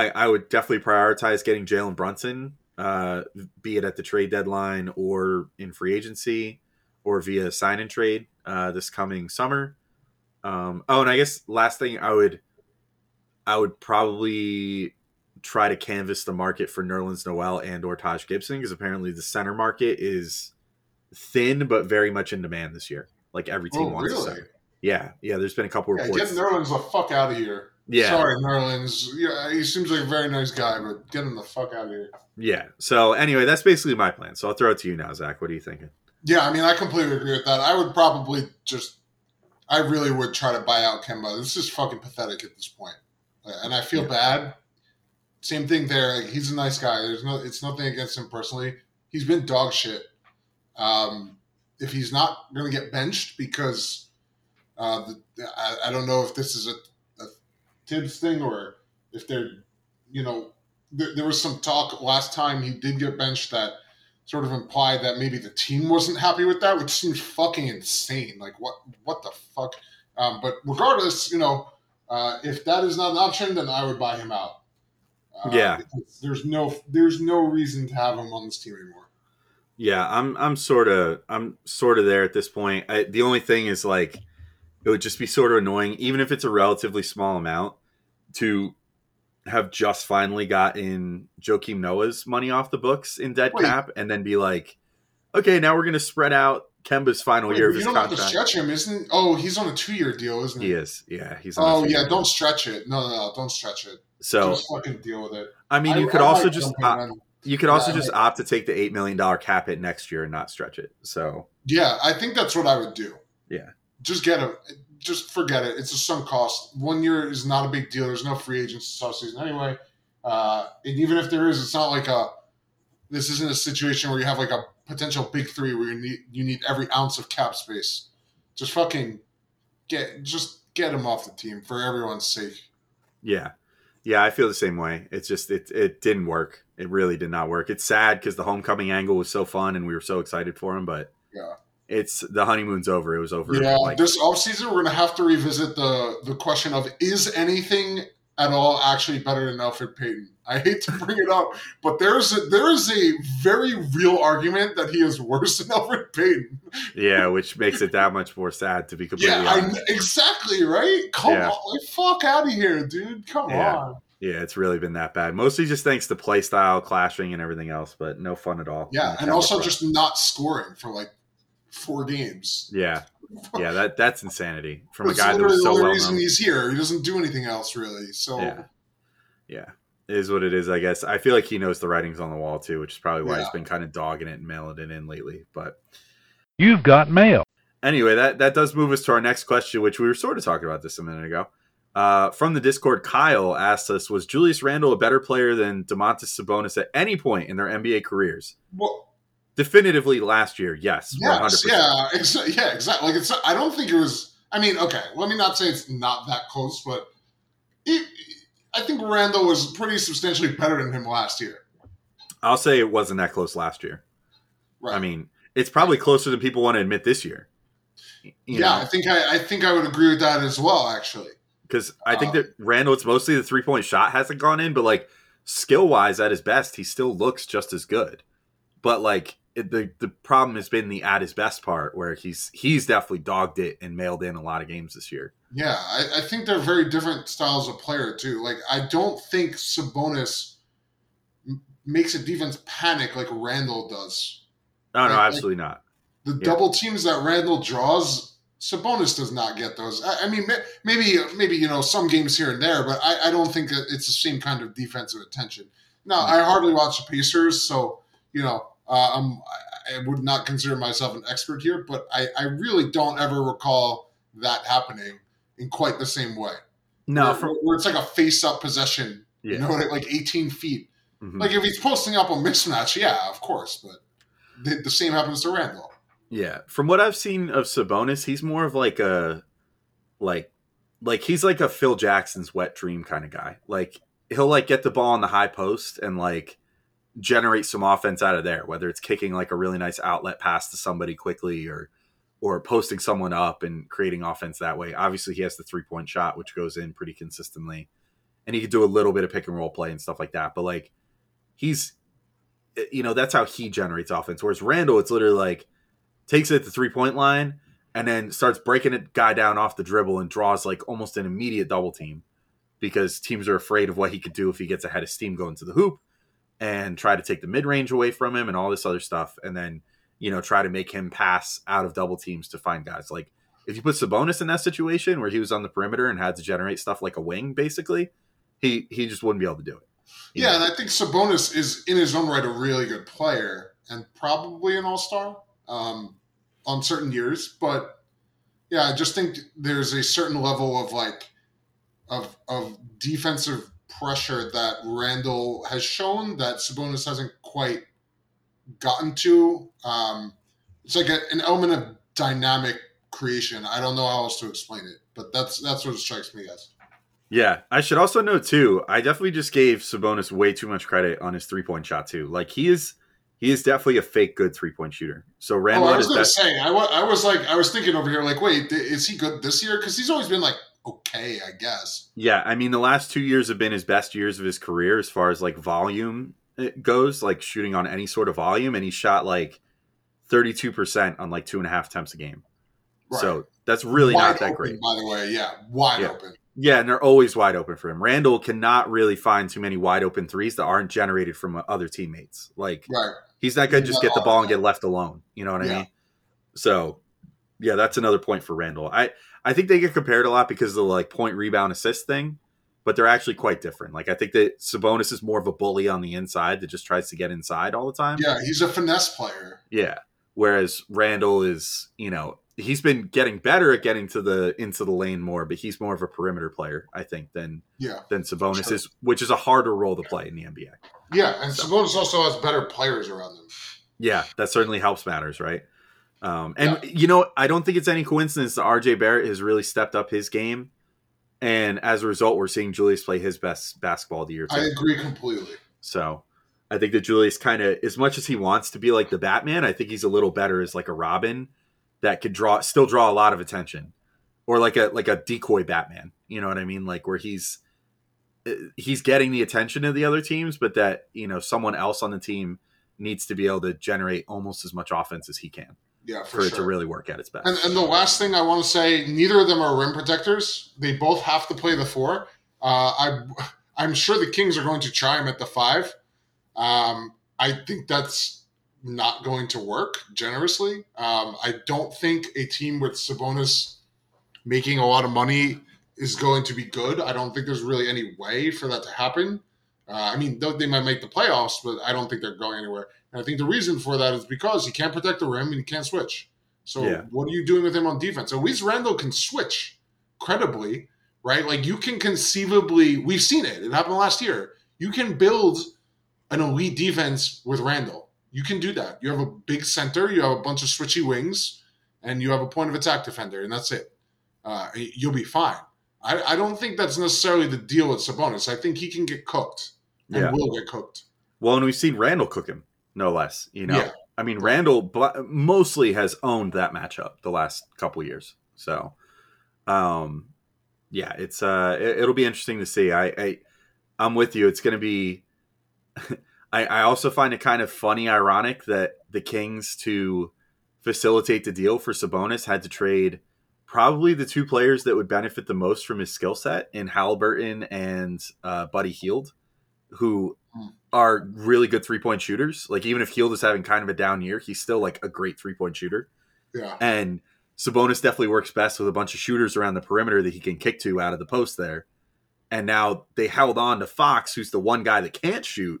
I, I would definitely prioritize getting Jalen Brunson, uh, be it at the trade deadline or in free agency or via sign and trade uh, this coming summer. Um, oh, and I guess last thing I would, I would probably try to canvas the market for Nerlens Noel and or Taj Gibson because apparently the center market is thin but very much in demand this year. Like every team Oh, wants a really? center. Yeah, yeah. There's been a couple Yeah, reports. get Nerlens the fuck out of here. Yeah, Sorry, Nerlens. Yeah, he seems like a very nice guy, but get him the fuck out of here. yeah. So anyway, that's basically my plan. So I'll throw it to you now, Zach. What are you thinking? Yeah, I mean, I completely agree with that. I would probably just, I really would try to buy out Kemba. This is fucking pathetic at this Uh, and I feel Yeah. bad. same thing there. Like, he's a nice guy. There's no, it's nothing against him personally. He's been dog shit. Um, if he's not going to get benched because uh, the, I, I don't know if this is a Thibs thing or if they're, you know, there, there was some talk last time he did get benched that sort of implied that maybe the team wasn't happy with that, which seems fucking insane. Like what what the fuck? Um, but regardless, you know, uh, if that is not an option, then I would buy him out. Uh, Yeah. There's no there's no reason to have him on this team anymore. Yeah, I'm I'm sort of I'm sort of there at this point. I, the only thing is like it would just be sort of annoying, even if it's a relatively small amount, to have just finally gotten Joakim Noah's money off the books in dead Wait. cap, and then be like, okay, now we're going to spread out Kemba's final Wait, year of you don't have to stretch him, isn't? Oh, he's on a two year deal, isn't he? He is, yeah, he's. on Oh yeah, two-year don't stretch it. No, no, no, don't stretch it. So Just fucking deal with it. I mean, you I- could I also like just opt, you could also Yeah, just opt to take the eight million dollar cap hit next year and not stretch it. So Yeah, I think that's what I would do. Yeah. Just get him. Just forget it. It's a sunk cost. One year is not a big deal. There's no free agents this offseason anyway. Uh, and even if there is, it's not like a. This isn't a situation where you have like a potential big three where you need you need every ounce of cap space. Just fucking get just get him off the team for everyone's sake. Yeah. Yeah, I feel the same way. It's just it it didn't work. It really did not work. It's sad because the homecoming angle was so fun and we were so excited for him, but Yeah. It's the honeymoon's over. It was over. Yeah, like, this offseason we're gonna have to revisit the the question of is anything at all actually better than Elfrid Payton? I hate to bring it up, but there's a, there is a very real argument that he is worse than Elfrid Payton. yeah, which makes it that much more sad to be completely Yeah, I, honest. exactly right. Come Yeah. on, like, fuck out of here, dude. Come Yeah. on. Yeah, it's really been that bad. Mostly just thanks to play style clashing and everything else, but no fun at all. Yeah, and also just not scoring for like four games. yeah, yeah. That that's insanity from a guy that literally was so the only well reason known. he's here. He doesn't do anything else really. So Yeah. Yeah. It is what it is, I guess. I feel like he knows the writing's on the wall too, which is probably why he's been kind of dogging it and mailing it in lately. But You've got mail. anyway, that that does move us to our next question, which we were sort of talking about this a minute ago. Uh, from the Discord, Kyle asked us: Was Julius Randle a better player than Domantas Sabonis at any point in their NBA careers? well, Definitively, last year, yes, Yes, 100%. yeah, exa- yeah, exactly. Like it's. I don't think it was. I mean, okay, let me not say it's not that close, but it, I think Randle was pretty substantially better than him last year. I'll say it wasn't that close last year. Right. I mean, it's probably closer than people want to admit this year. You yeah, I think I, I think I would agree with that as well. Actually, because I think Uh, that Randle, it's mostly the three point shot hasn't gone in, but like skill wise, at his best, he still looks just as good. But like the the problem has been the at his best part, where he's he's definitely dogged it and mailed in a lot of games this year. yeah, I, I think they're very different styles of player too. Like I don't think Sabonis m- makes a defense panic like Randle does. No, no, Like- absolutely not. The Yeah. double teams that Randle draws, Sabonis does not get those. I, I mean, ma- maybe maybe you know some games here and there, but I, I don't think that it's the same kind of defensive attention. Now, hmm. I hardly watch the Pacers, so you know, uh, I'm, I, would not consider myself an expert here, but I, I really don't ever recall that happening in quite the same way. No, where, from where it's like a face-up possession, yeah, you know, like 18 feet. Mhm. Like if he's posting up a mismatch, yeah, of course, but the, the same happens to Randle. Yeah, from what I've seen of Sabonis, he's more of like a like like he's like a Phil Jackson's wet dream kind of guy. Like he'll like get the ball on the high post and like generate some offense out of there, whether it's kicking like a really nice outlet pass to somebody quickly or or posting someone up and creating offense that way. Obviously, he has the three point shot, which goes in pretty consistently, and he could do a little bit of pick and roll play and stuff like that. But like, he's, eh, you know, that's how he generates offense. Whereas Randle, it's literally like takes it at the three point line and then starts breaking a guy down off the dribble and draws like almost an immediate double team because teams are afraid of what he could do if he gets ahead of steam going to the hoop and try to take the mid range away from him and all this other stuff. And then, you know, try to make him pass out of double teams to find guys. Like if you put Sabonis in that situation where he was on the perimeter and had to generate stuff like a wing, basically, he he just wouldn't be able to do it. Yeah, know? and I think Sabonis is in his own right a really good player and probably an all star um, on certain years. But yeah, I just think there's a certain level of like of of defensive pressure that Randle has shown that Sabonis hasn't quite gotten to. Um, it's like a, an element of dynamic creation. I don't know how else to explain it, but that's that's what it strikes me as. Yeah, I should also note too. I definitely just gave Sabonis way too much credit on his three point shot too. Like he is, he is definitely a fake good three point shooter. So Randle, oh, I was going to say, I wa- I was like, I was thinking over here, like, wait, is he good this year? Because he's always been like okay, I guess. Yeah, I mean the last two years have been his best years of his career as far as like volume it goes, like shooting on any sort of volume, and he shot like thirty two percent on like two and a half attempts a game. Right. So that's really Wide not that open, great. by the way. Yeah, wide Yeah. open. Yeah, and they're always wide open for him. Randle cannot really find too many wide open threes that aren't generated from uh, other teammates. Like Right. he's not going to just get the ball and get left alone. You know what I mean? So, yeah, that's another point for Randle. I I think they get compared a lot because of the like point rebound assist thing, but they're actually quite different. Like I think that Sabonis is more of a bully on the inside that just tries to get inside all the time. Yeah, he's a finesse player. Yeah. Whereas Randle is, you know, he's been getting better at getting to the into the lane more, but he's more of a perimeter player, I think, than Yeah. than Sabonis Sure. is, which is a harder role to play in the NBA. Yeah, and Sabonis also has better players around him. Yeah, that certainly helps matters, right? Um, and you know, I don't think it's any coincidence that RJ Barrett has really stepped up his game, and as a result, we're seeing Julius play his best basketball of the year. I agree completely. So, I think that Julius kind of, as much as he wants to be like the Batman, I think he's a little better as like a Robin that could draw, still draw a lot of attention, or like a like a decoy Batman. You know what I mean? Like where he's uh, he's getting the attention of the other teams, but that you know someone else on the team needs to be able to generate almost as much offense as he can Yeah, for, for, it to really work at its best. And, and the last thing I want to say, neither of them are rim protectors. They both have to play the four. Uh, I, I'm sure the Kings are going to try him at the five. Um, I think that's not going to work generously. Um, I don't think a team with Sabonis making a lot of money is going to be good. I don't think there's really any way for that to happen. Uh, I mean, they might make the playoffs, but I don't think they're going anywhere. And I think the reason for that is because he can't protect the rim and he can't switch. So Yeah. what are you doing with him on defense? At least Randle can switch credibly, right? Like you can conceivably, we've seen it. It happened last year. You can build an elite defense with Randle. You can do that. You have a big center, you have a bunch of switchy wings, and you have a point of attack defender, and that's it. Uh, you'll be fine. I, I don't think that's necessarily the deal with Sabonis. I think he can get cooked and Yeah. will get cooked. Well, and we've seen Randle cook him, no less. You know, Yeah. I mean, Randle mostly has owned that matchup the last couple years. So, um, yeah, it's uh, it, it'll be interesting to see. I, I I'm with you. It's going to be. I, I also find it kind of funny, ironic that the Kings to facilitate the deal for Sabonis had to trade probably the two players that would benefit the most from his skill set in Halliburton and uh, Buddy Hield, who are really good three point shooters. Like even if Hield is having kind of a down year, he's still like a great three point shooter. Yeah. And Sabonis definitely works best with a bunch of shooters around the perimeter that he can kick to out of the post there. And now they held on to Fox, who's the one guy that can't shoot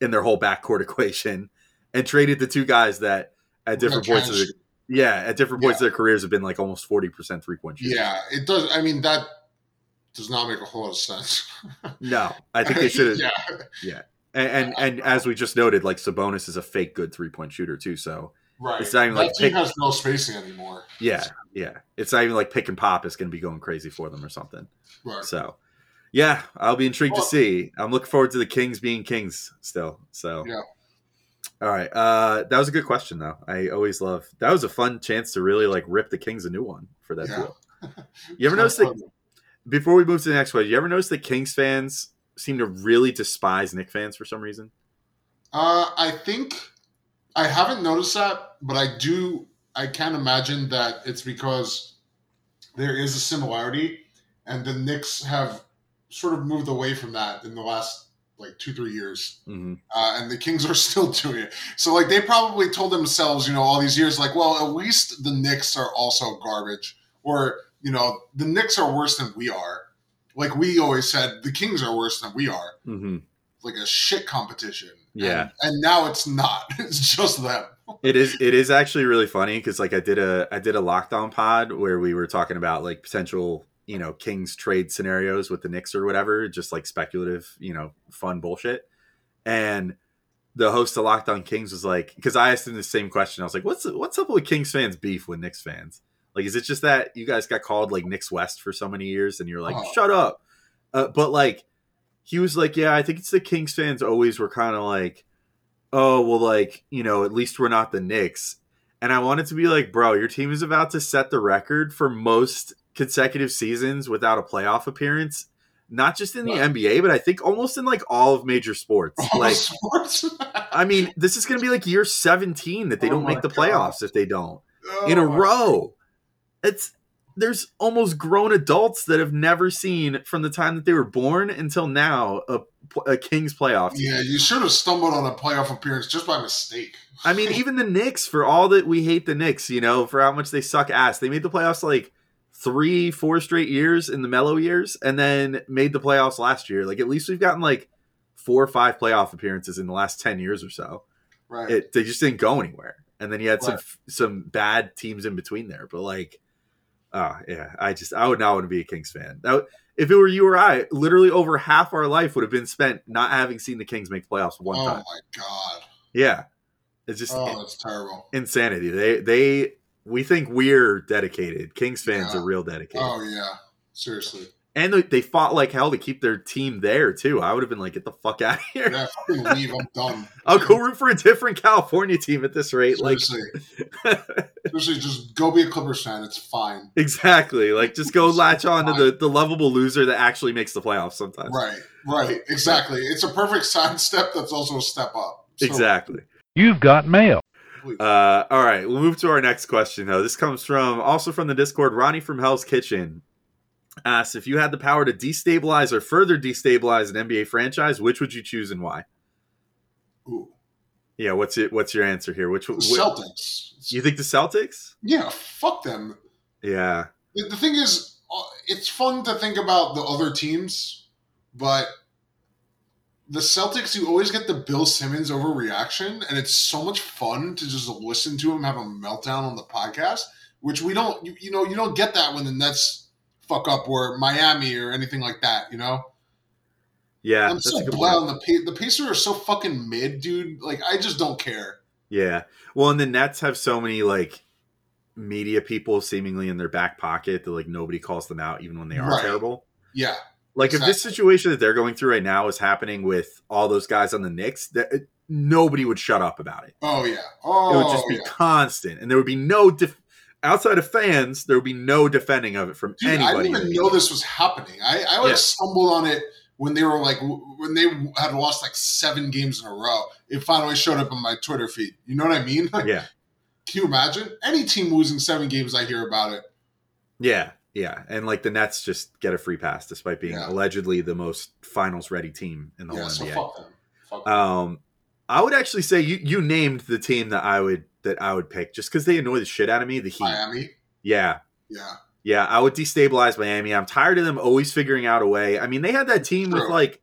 in their whole backcourt equation, and traded the two guys that at different That points of their yeah at different points of their careers have been like almost forty percent three point shooters. Yeah, it does. I mean, that does not make a whole lot of sense. No, I think they should have. yeah, And and, and as we just noted, like Sabonis is a fake good three point shooter too. So right. It's not even that like team pick- has no spacing anymore. yeah, yeah, it's not even like pick and pop is going to be going crazy for them or something. Right. So, yeah, I'll be intrigued Well- to see. I'm looking forward to the Kings being Kings still. So, Yeah. All right, uh, that was a good question though. I always love that was a fun chance to really like rip the Kings a new one for that Yeah. deal. You ever notice that before we move to the next question? You ever notice that Kings fans seem to really despise Knick fans for some reason? Uh, I think I haven't noticed that, but I do. I can't imagine that it's because there is a similarity, and the Knicks have sort of moved away from that in the last like two three years, hmm uh, and the Kings are still doing it. So like they probably told themselves, you know, all these years, like, well, at least the Knicks are also garbage, or you know, the Knicks are worse than we are. Like we always said, the Kings are worse than we are hmm like a shit competition. Yeah. And, and now it's not. It's just them. It is. It is actually really funny because like I did a I did a Locked On pod where we were talking about like potential you know Kings trade scenarios with the Knicks or whatever, just like speculative, you know, fun bullshit. And the host of Locked On Kings was like, because I asked him the same question. I was like, "What's what's up with Kings fans beef with Knicks fans? Like, is it just that you guys got called like Knicks West for so many years, and you're like, Oh. shut up? Uh, but like, he was like, yeah, I think it's the Kings fans always were kind of like, oh well, like you know, at least we're not the Knicks. And I wanted to be like, bro, your team is about to set the record for most consecutive seasons without a playoff appearance. Not just in the Right. NBA, but I think almost in like all of major sports. All like sports. I mean, this is going to be like year 17 that they Oh don't make the God. playoffs if they don't in a Oh, row. It's there's almost grown adults that have never seen from the time that they were born until now a, a Kings playoff. team. Yeah, you should have stumbled on a playoff appearance just by mistake. I mean, even the Knicks, for all that we hate the Knicks, you know, for how much they suck ass, they made the playoffs like three, four straight years in the mellow years, and then made the playoffs last year. Like at least we've gotten like four or five playoff appearances in the last ten years or so. Right. it they just didn't go anywhere. And then you had some some bad teams in between there, but like, oh yeah, I just I would not want to be a Kings fan. That if it were you or I, literally over half our life would have been spent not having seen the Kings make the playoffs one oh time. Oh my god. Yeah, it's just Oh, that's terrible. insanity. They they we think we're dedicated. Kings fans Yeah. are real dedicated, Oh yeah. Seriously. And they, they fought like hell to keep their team there too. I would have been like, get the fuck out of here. Yeah, leave. I'm done. I'll go root for a different California team at this rate. Like Seriously. Seriously, just go be a Clippers fan. It's fine. Exactly. Like just go latch on to the, the lovable loser that actually makes the playoffs sometimes. Right. Right. Exactly. It's a perfect sidestep that's also a step up. So, Exactly. You've got mail. Uh, all right, we'll move to our next question though. This comes from also from the Discord. Ronnie from Hell's Kitchen asks if you had the power to destabilize or further destabilize an NBA franchise, which would you choose and why? Ooh. Yeah, what's it? What's your answer here? Which The wh- Celtics. you think the Celtics? yeah, fuck them. Yeah, The, the thing is, uh, it's fun to think about the other teams, but the Celtics, you always get the Bill Simmons overreaction, and it's so much fun to just listen to him have a meltdown on the podcast, which we don't, you, you know, you don't get that when the Nets fuck up or Miami or anything like that, you know? yeah. I'm so glad on the the Pacers are so fucking mid, dude. Like I just don't care. Yeah. Well, and the Nets have so many like media people seemingly in their back pocket that like nobody calls them out even when they are Right. terrible. Yeah, Like if this situation that they're going through right now is happening with all those guys on the Knicks, that nobody would shut up about it. oh yeah, oh it would just be oh, yeah. constant, and there would be no def- outside of fans. There would be no defending of it from Dude, I didn't even know this was happening. I, I like Yeah. stumbled on it when they were like when they had lost like seven games in a row. It finally showed up on my Twitter feed. You know what I mean? Like, yeah, Can you imagine any team losing seven games? I hear about it. yeah, yeah, and like the Nets just get a free pass despite being Yeah. allegedly the most finals ready team in the Yeah, whole so NBA. fuck them. Fuck them. Um, I would actually say you you named the team that I would that I would pick just because they annoy the shit out of me. The Heat. Miami. Yeah, Yeah, yeah. I would destabilize Miami. I'm tired of them always figuring out a way. I mean, they had that team with like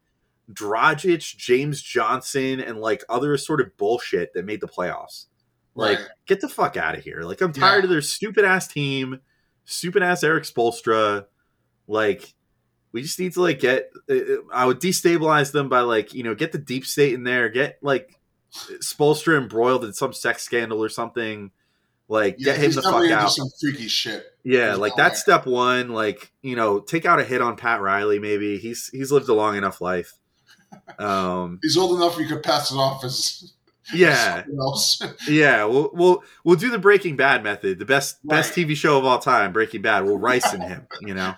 Dragic, James Johnson, and like other sort of bullshit that made the playoffs. Like, right. get the fuck out of here. Like, I'm Yeah. tired of their stupid ass team, stupid ass Erik Spoelstra. Like, we just need to like get. uh, I would destabilize them by like you know get the deep state in there, get like Spoelstra embroiled in some sex scandal or something. Like, Yeah, get him the fuck out. some freaky shit. Yeah, like that's step one. Like you know, take out a hit on Pat Riley. Maybe he's he's lived a long enough life. Um, He's old enough you could pass it off as yeah, else. yeah. We'll we'll we'll do the Breaking Bad method, the best best TV show of all time, Breaking Bad. We'll ricin him. You know,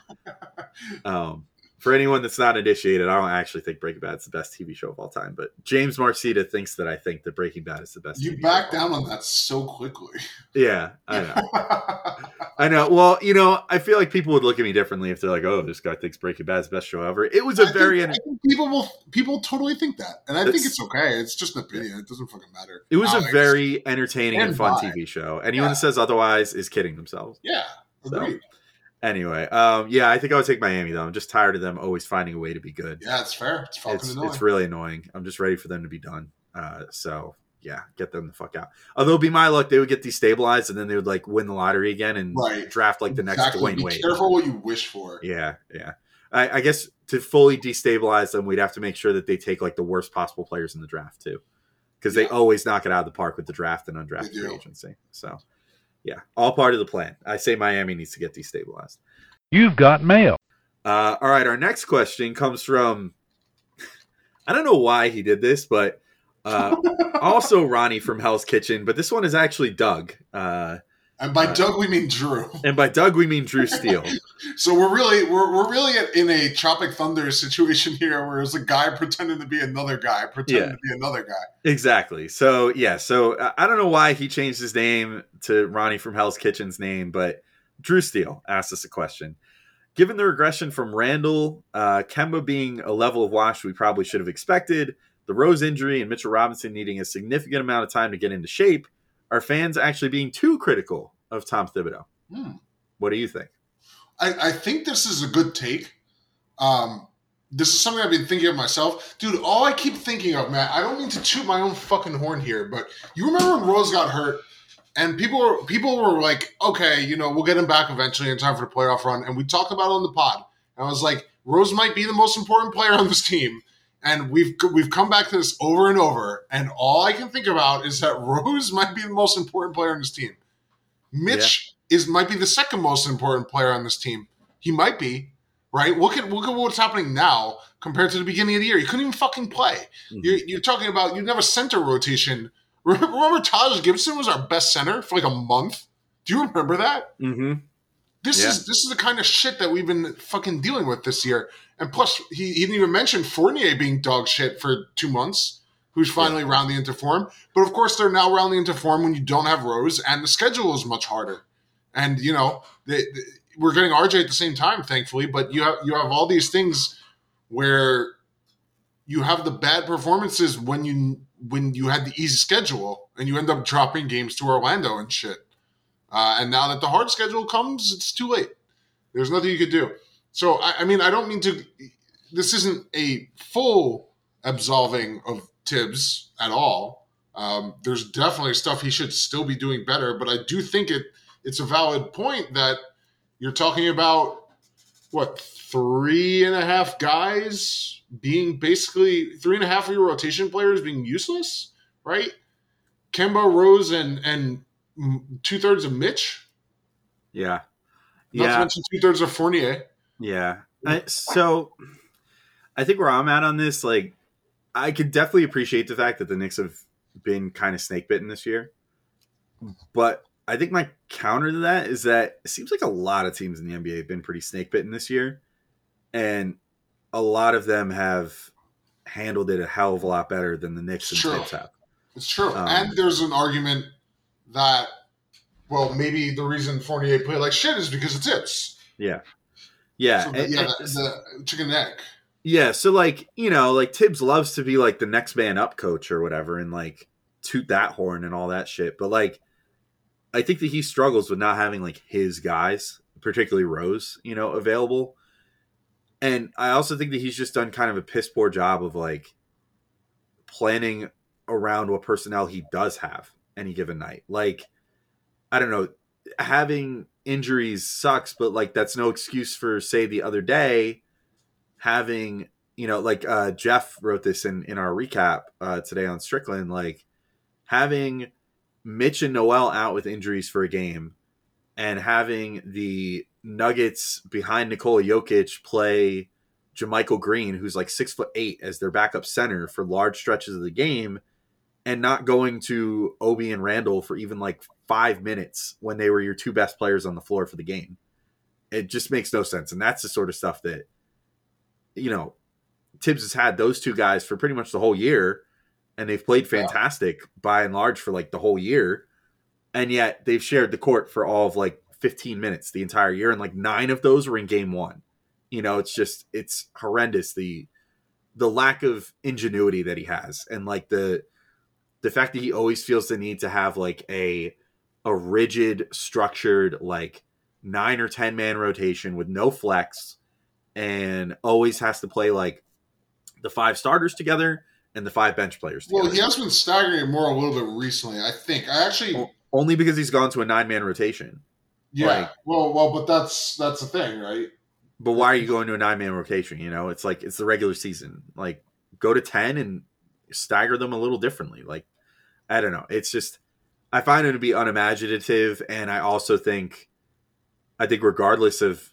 um, for anyone that's not initiated, I don't actually think Breaking Bad is the best TV show of all time, but James Marcita thinks that I think that Breaking Bad is the best. you TV back down on that so quickly. Yeah, I know. I know. Well, you know, I feel like people would look at me differently if they're like, "Oh, this guy thinks Breaking Bad is the best show ever." It was a I very, think, I think people will people totally think that, and I think it's okay. It's just an opinion. It doesn't fucking matter. it was a very entertaining and And fun. TV show. Anyone Yeah. that says otherwise is kidding themselves. yeah. So, Agreed. Anyway, um, yeah, I think I would take Miami though. I'm just tired of them always finding a way to be good. Yeah, it's fair. It's fucking it's annoying. it's really annoying. I'm just ready for them to be done. Uh, so yeah, get them the fuck out. Although it'd be my luck, they would get destabilized and then they would like win the lottery again and Right. draft like the Exactly. next Dwyane Be Wade. careful what you wish for. Yeah, yeah. I, I guess to fully destabilize them, we'd have to make sure that they take like the worst possible players in the draft too, because they always knock it out of the park with the draft and undrafted agency. So, yeah, all part of the plan. I say Miami needs to get destabilized. You've got mail. Uh, all right, our next question comes from. I don't know why he did this, but uh, also Ronnie from Hell's Kitchen. But this one is actually Doug, uh, And by Uh, Doug, we mean Drew. and by Doug we mean Drew Steele. So we're really we're, we're really in a Tropic Thunder situation here, where it's a guy pretending to be another guy, pretending Yeah. to be another guy. Exactly. So yeah. So uh, I don't know why he changed his name to Ronnie from Hell's Kitchen's name, but Drew Steele asked us a question. Given the regression from Randle, uh, Kemba being a level of wash we probably should have expected, the Rose injury and Mitchell Robinson needing a significant amount of time to get into shape, are fans actually being too critical of Tom Thibodeau? Hmm. What do you think? I, I think this is a good take. Um, this is something I've been thinking of myself, dude. All I keep thinking of, man. I don't mean to toot my own fucking horn here, but you remember when Rose got hurt, and people were people were like, okay, you know, we'll get him back eventually in time for the playoff run, and we talked about it on the pod. And I was like, Rose might be the most important player on this team, and we've we've come back to this over and over, and all I can think about is that Rose might be the most important player on this team. Mitch is might be the second most important player on this team. He might be, right? Look at look at what's happening now compared to the beginning of the year. He couldn't even fucking play. You're, you're talking about you never center rotation. Remember, Taj Gibson was our best center for like a month. Do you remember that? Mm-hmm. This Yeah. is this is the kind of shit that we've been fucking dealing with this year. And plus, he, he didn't even mention Fournier being dog shit for two months, who's finally rounding into form. But of course, they're now rounding into form when you don't have Rose, and the schedule is much harder. And you know, they, they- we're getting RJ at the same time, thankfully. But you have you have all these things where you have the bad performances when you when you had the easy schedule, and you end up dropping games to Orlando and shit. Uh, and now that the hard schedule comes, it's too late. There's nothing you could do. So, I, I mean, I don't mean to. This isn't a full absolving of Thibs at all. Um, there's definitely stuff he should still be doing better, but I do think it it's a valid point that you're talking about what three and a half guys being basically three and a half of your rotation players being useless, right? Kemba Rose and and two thirds of Mitch. Yeah. Not to Yeah. mention two thirds of Fournier. Yeah. I, so I think where I'm at on this, like, I could definitely appreciate the fact that the Knicks have been kind of snake bitten this year. But I think my counter to that is that it seems like a lot of teams in the NBA have been pretty snake bitten this year. And a lot of them have handled it a hell of a lot better than the Knicks and Sure. Have. It's true. Um, and there's an argument that, well, maybe the reason Fournier played like shit is because of Thibs. Yeah. Yeah. So, and- yeah, the, the chicken neck. Yeah, so like you know, like Thibs loves to be like the next man up coach or whatever, and like toot that horn and all that shit. But like, I think that he struggles with not having like his guys, particularly Rose, you know, available. And I also think that he's just done kind of a piss poor job of like planning around what personnel he does have any given night. Like, I don't know, having injuries sucks, but like that's no excuse for say the other day having you know like uh jeff wrote this in in our recap uh today on strickland like having mitch and noel out with injuries for a game and having the nuggets behind nikola jokic play JaMychal Green who's like six foot eight as their backup center for large stretches of the game and not going to obi and randle for even like five minutes when they were your two best players on the floor for the game it just makes no sense and that's the sort of stuff that you know, Thibs has had those two guys for pretty much the whole year, and they've played fantastic by and large for like the whole year, and yet they've shared the court for all of like 15 minutes the entire year, and like nine of those were in game one. You know, it's just it's horrendous the the lack of ingenuity that he has, and like the the fact that he always feels the need to have like a a rigid, structured like nine or ten man rotation with no flex and always has to play like the five starters together and the five bench players. Well, he has been staggering more a little bit recently. I think. I actually, only because he's gone to a nine man rotation. yeah. like- well, well, but that's that's the thing, right? But why are you going to a nine man rotation? You know, it's like it's the regular season. Like go to ten and stagger them a little differently. Like I don't know. It's just I find it to be unimaginative, and I also think I think regardless of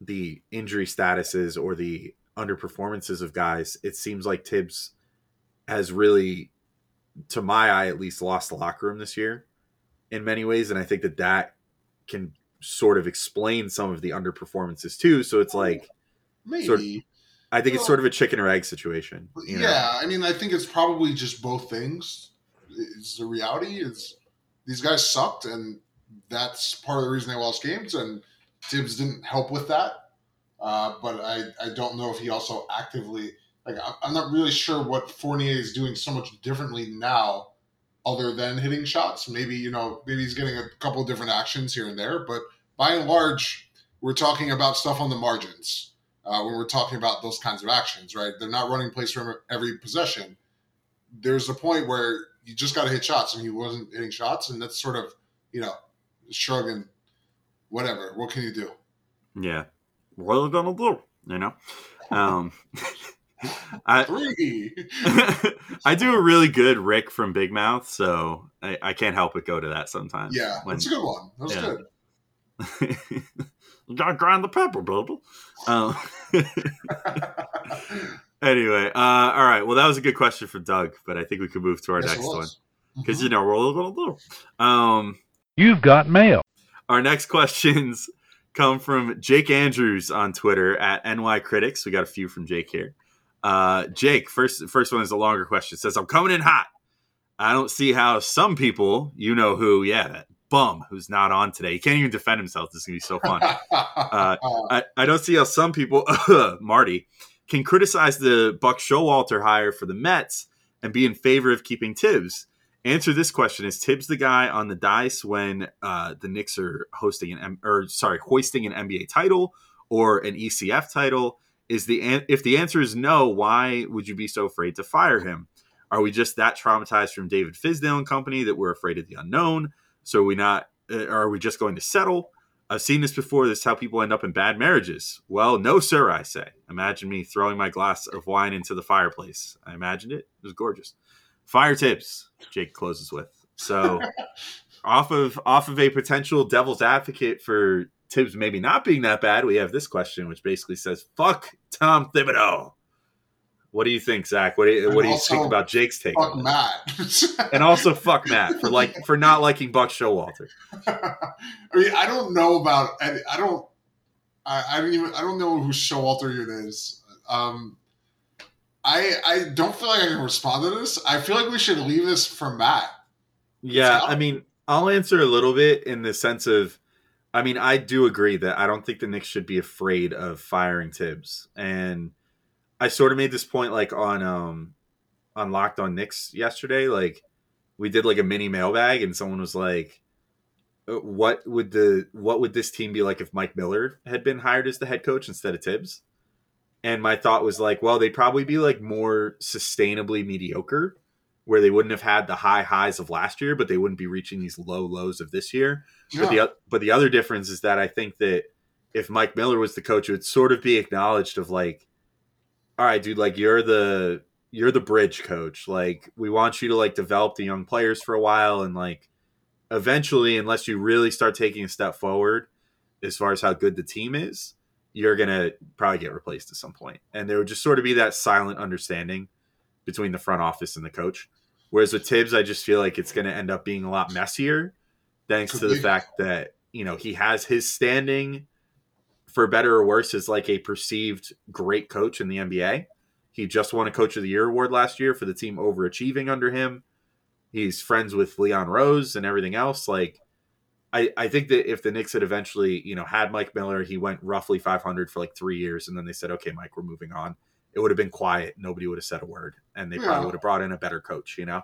the injury statuses or the underperformances of guys, it seems like Thibs has really, to my eye at least, lost the locker room this year in many ways, and I think that that can sort of explain some of the underperformances too. So it's like Maybe. Sort of- I think it's sort of a chicken or egg situation. You know? yeah, I mean, I think it's probably just both things. It's the reality is these guys sucked, and that's part of the reason they lost games. And Thibs didn't help with that. Uh, but I, I don't know if he also actively like I'm not really sure what Fournier is doing so much differently now, other than hitting shots. Maybe you know maybe he's getting a couple different actions here and there, but by and large, we're talking about stuff on the margins uh, when we're talking about those kinds of actions, right? They're not running plays from every possession. There's a point where you just got to hit shots, and he wasn't hitting shots, and that's sort of, you know, shrugging, whatever. What can you do? Yeah. What are they gonna do? You know? Um I Three. I do a really good Rick from Big Mouth, so I, I can't help but go to that sometimes. yeah, When- that's a good one. That was yeah. good. you gotta grind the pepper, baby. Um, anyway, uh, all right. Well, that was a good question from Doug, but I think we could move to our Yes, next one was. because Mhm. you know we're all gonna do. Um, You've got mail. Our next questions come from Jake Andrews on Twitter at NY Critics. We got a few from Jake here. Uh, Jake, first first one is a longer question. It says, "I'm coming in hot. I don't see how some people, you know who, yeah, that bum who's not on today. He can't even defend himself. This is gonna be so fun. Uh, I, I don't see how some people, Marty, can criticize the Buck Showalter hire for the Mets and be in favor of keeping Thibs. Answer this question: Is Thibs the guy on the dice when uh, the Knicks are hosting an M- or sorry, hoisting an NBA title or an ECF title? Is the an- if the answer is no, why would you be so afraid to fire him? Are we just that traumatized from David Fizdale and company that we're afraid of the unknown? So are we not? Uh, are we just going to settle? I've seen this before. This is how people end up in bad marriages. Well, no, sir, I say. Imagine me throwing my glass of wine into the fireplace. I imagined it. It was gorgeous. Fire Thibs, Jake closes with. So off of off of a potential devil's advocate for Thibs maybe not being that bad, we have this question, which basically says, Fuck Tom Thibodeau. What do you think, Zach? What do you, And what do you think about Jake's take? Fuck? Matt. And also fuck Matt for like for not liking Buck Showalter. I mean, I don't know about. I I don't. I, I don't even. I don't know who Showalter it is. Um, I I don't feel like I can respond to this. I feel like we should leave this for Matt. Yeah? I mean, I'll answer a little bit in the sense of, I mean, I do agree that I don't think the Knicks should be afraid of firing Thibs, and I sort of made this point like on um on Locked On Knicks yesterday. Like we did like a mini mailbag, and someone was like, "Uh, "What would the what would this team be like if Mike Miller had been hired as the head coach instead of Thibs?" And my thought was like, well, they'd probably be like more sustainably mediocre where they wouldn't have had the high highs of last year, but they wouldn't be reaching these low lows of this year. But the but the other difference is that I think that if Mike Miller was the coach, it would sort of be acknowledged of like, all right, dude, like you're the you're the bridge coach. Like we want you to like develop the young players for a while, and like eventually, unless you really start taking a step forward as far as how good the team is, you're gonna probably get replaced at some point. And there would just sort of be that silent understanding between the front office and the coach. Whereas with Thibs, I just feel like it's going to end up being a lot messier, thanks to the fact that you know he has his standing, for better or worse, is like a perceived great coach in the NBA. He just won a Coach of the Year award last year for the team overachieving under him. He's friends with Leon Rose and everything else. Like, I I think that if the Knicks had eventually you know had Mike Miller, he went roughly 500 for like three years, and then they said, okay, Mike, we're moving on it would have been quiet. Nobody would have said a word, and they Yeah. probably would have brought in a better coach. You know,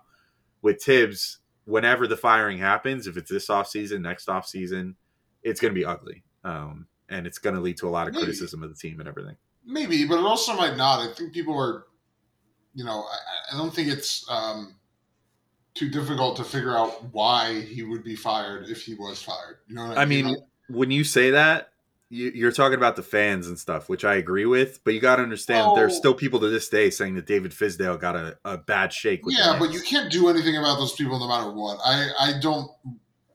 with Thibs, whenever the firing happens, if it's this off season, next off season, it's going to be ugly, um, and it's going to lead to a lot of Maybe. criticism of the team and everything. Maybe, but it also might not. I think people are you know, I, I don't think it's um, too difficult to figure out why he would be fired if he was fired. You know, what I mean, when you say that, you, you're talking about the fans and stuff, which I agree with. But you got to understand, that there's Oh. still people to this day saying that David Fizdale got a, a bad shake. With yeah, but you can't do anything about those people no matter what. I, I don't,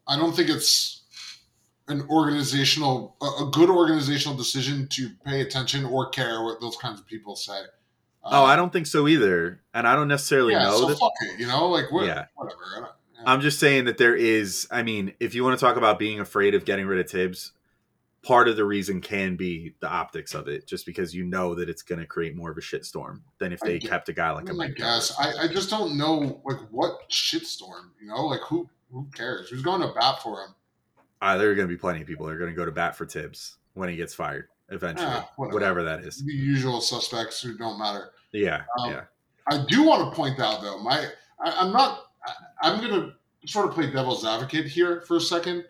I don't think it's an organizational, a, good organizational decision to pay attention or care what those kinds of people say. Oh, Um, I don't think so either, and I don't necessarily Yeah, know so that. fuck it. You know, like what, Yeah. whatever. I don't- yeah. I'm just saying that there is. I mean, if you want to talk about being afraid of getting rid of Thibs, part of the reason can be the optics of it, just because you know that it's going to create more of a shitstorm than if they kept a guy like I, mean, I guess I, I just don't know like what shitstorm. You know, like who who cares? Who's going to bat for him? Uh, there are going to be plenty of people that are going to go to bat for Thibs when he gets fired eventually, Ah, whatever. whatever that is. The usual suspects who don't matter. Yeah, Um, yeah. I do want to point out though, my I, I'm not. I, I'm going to sort of play devil's advocate here for a second,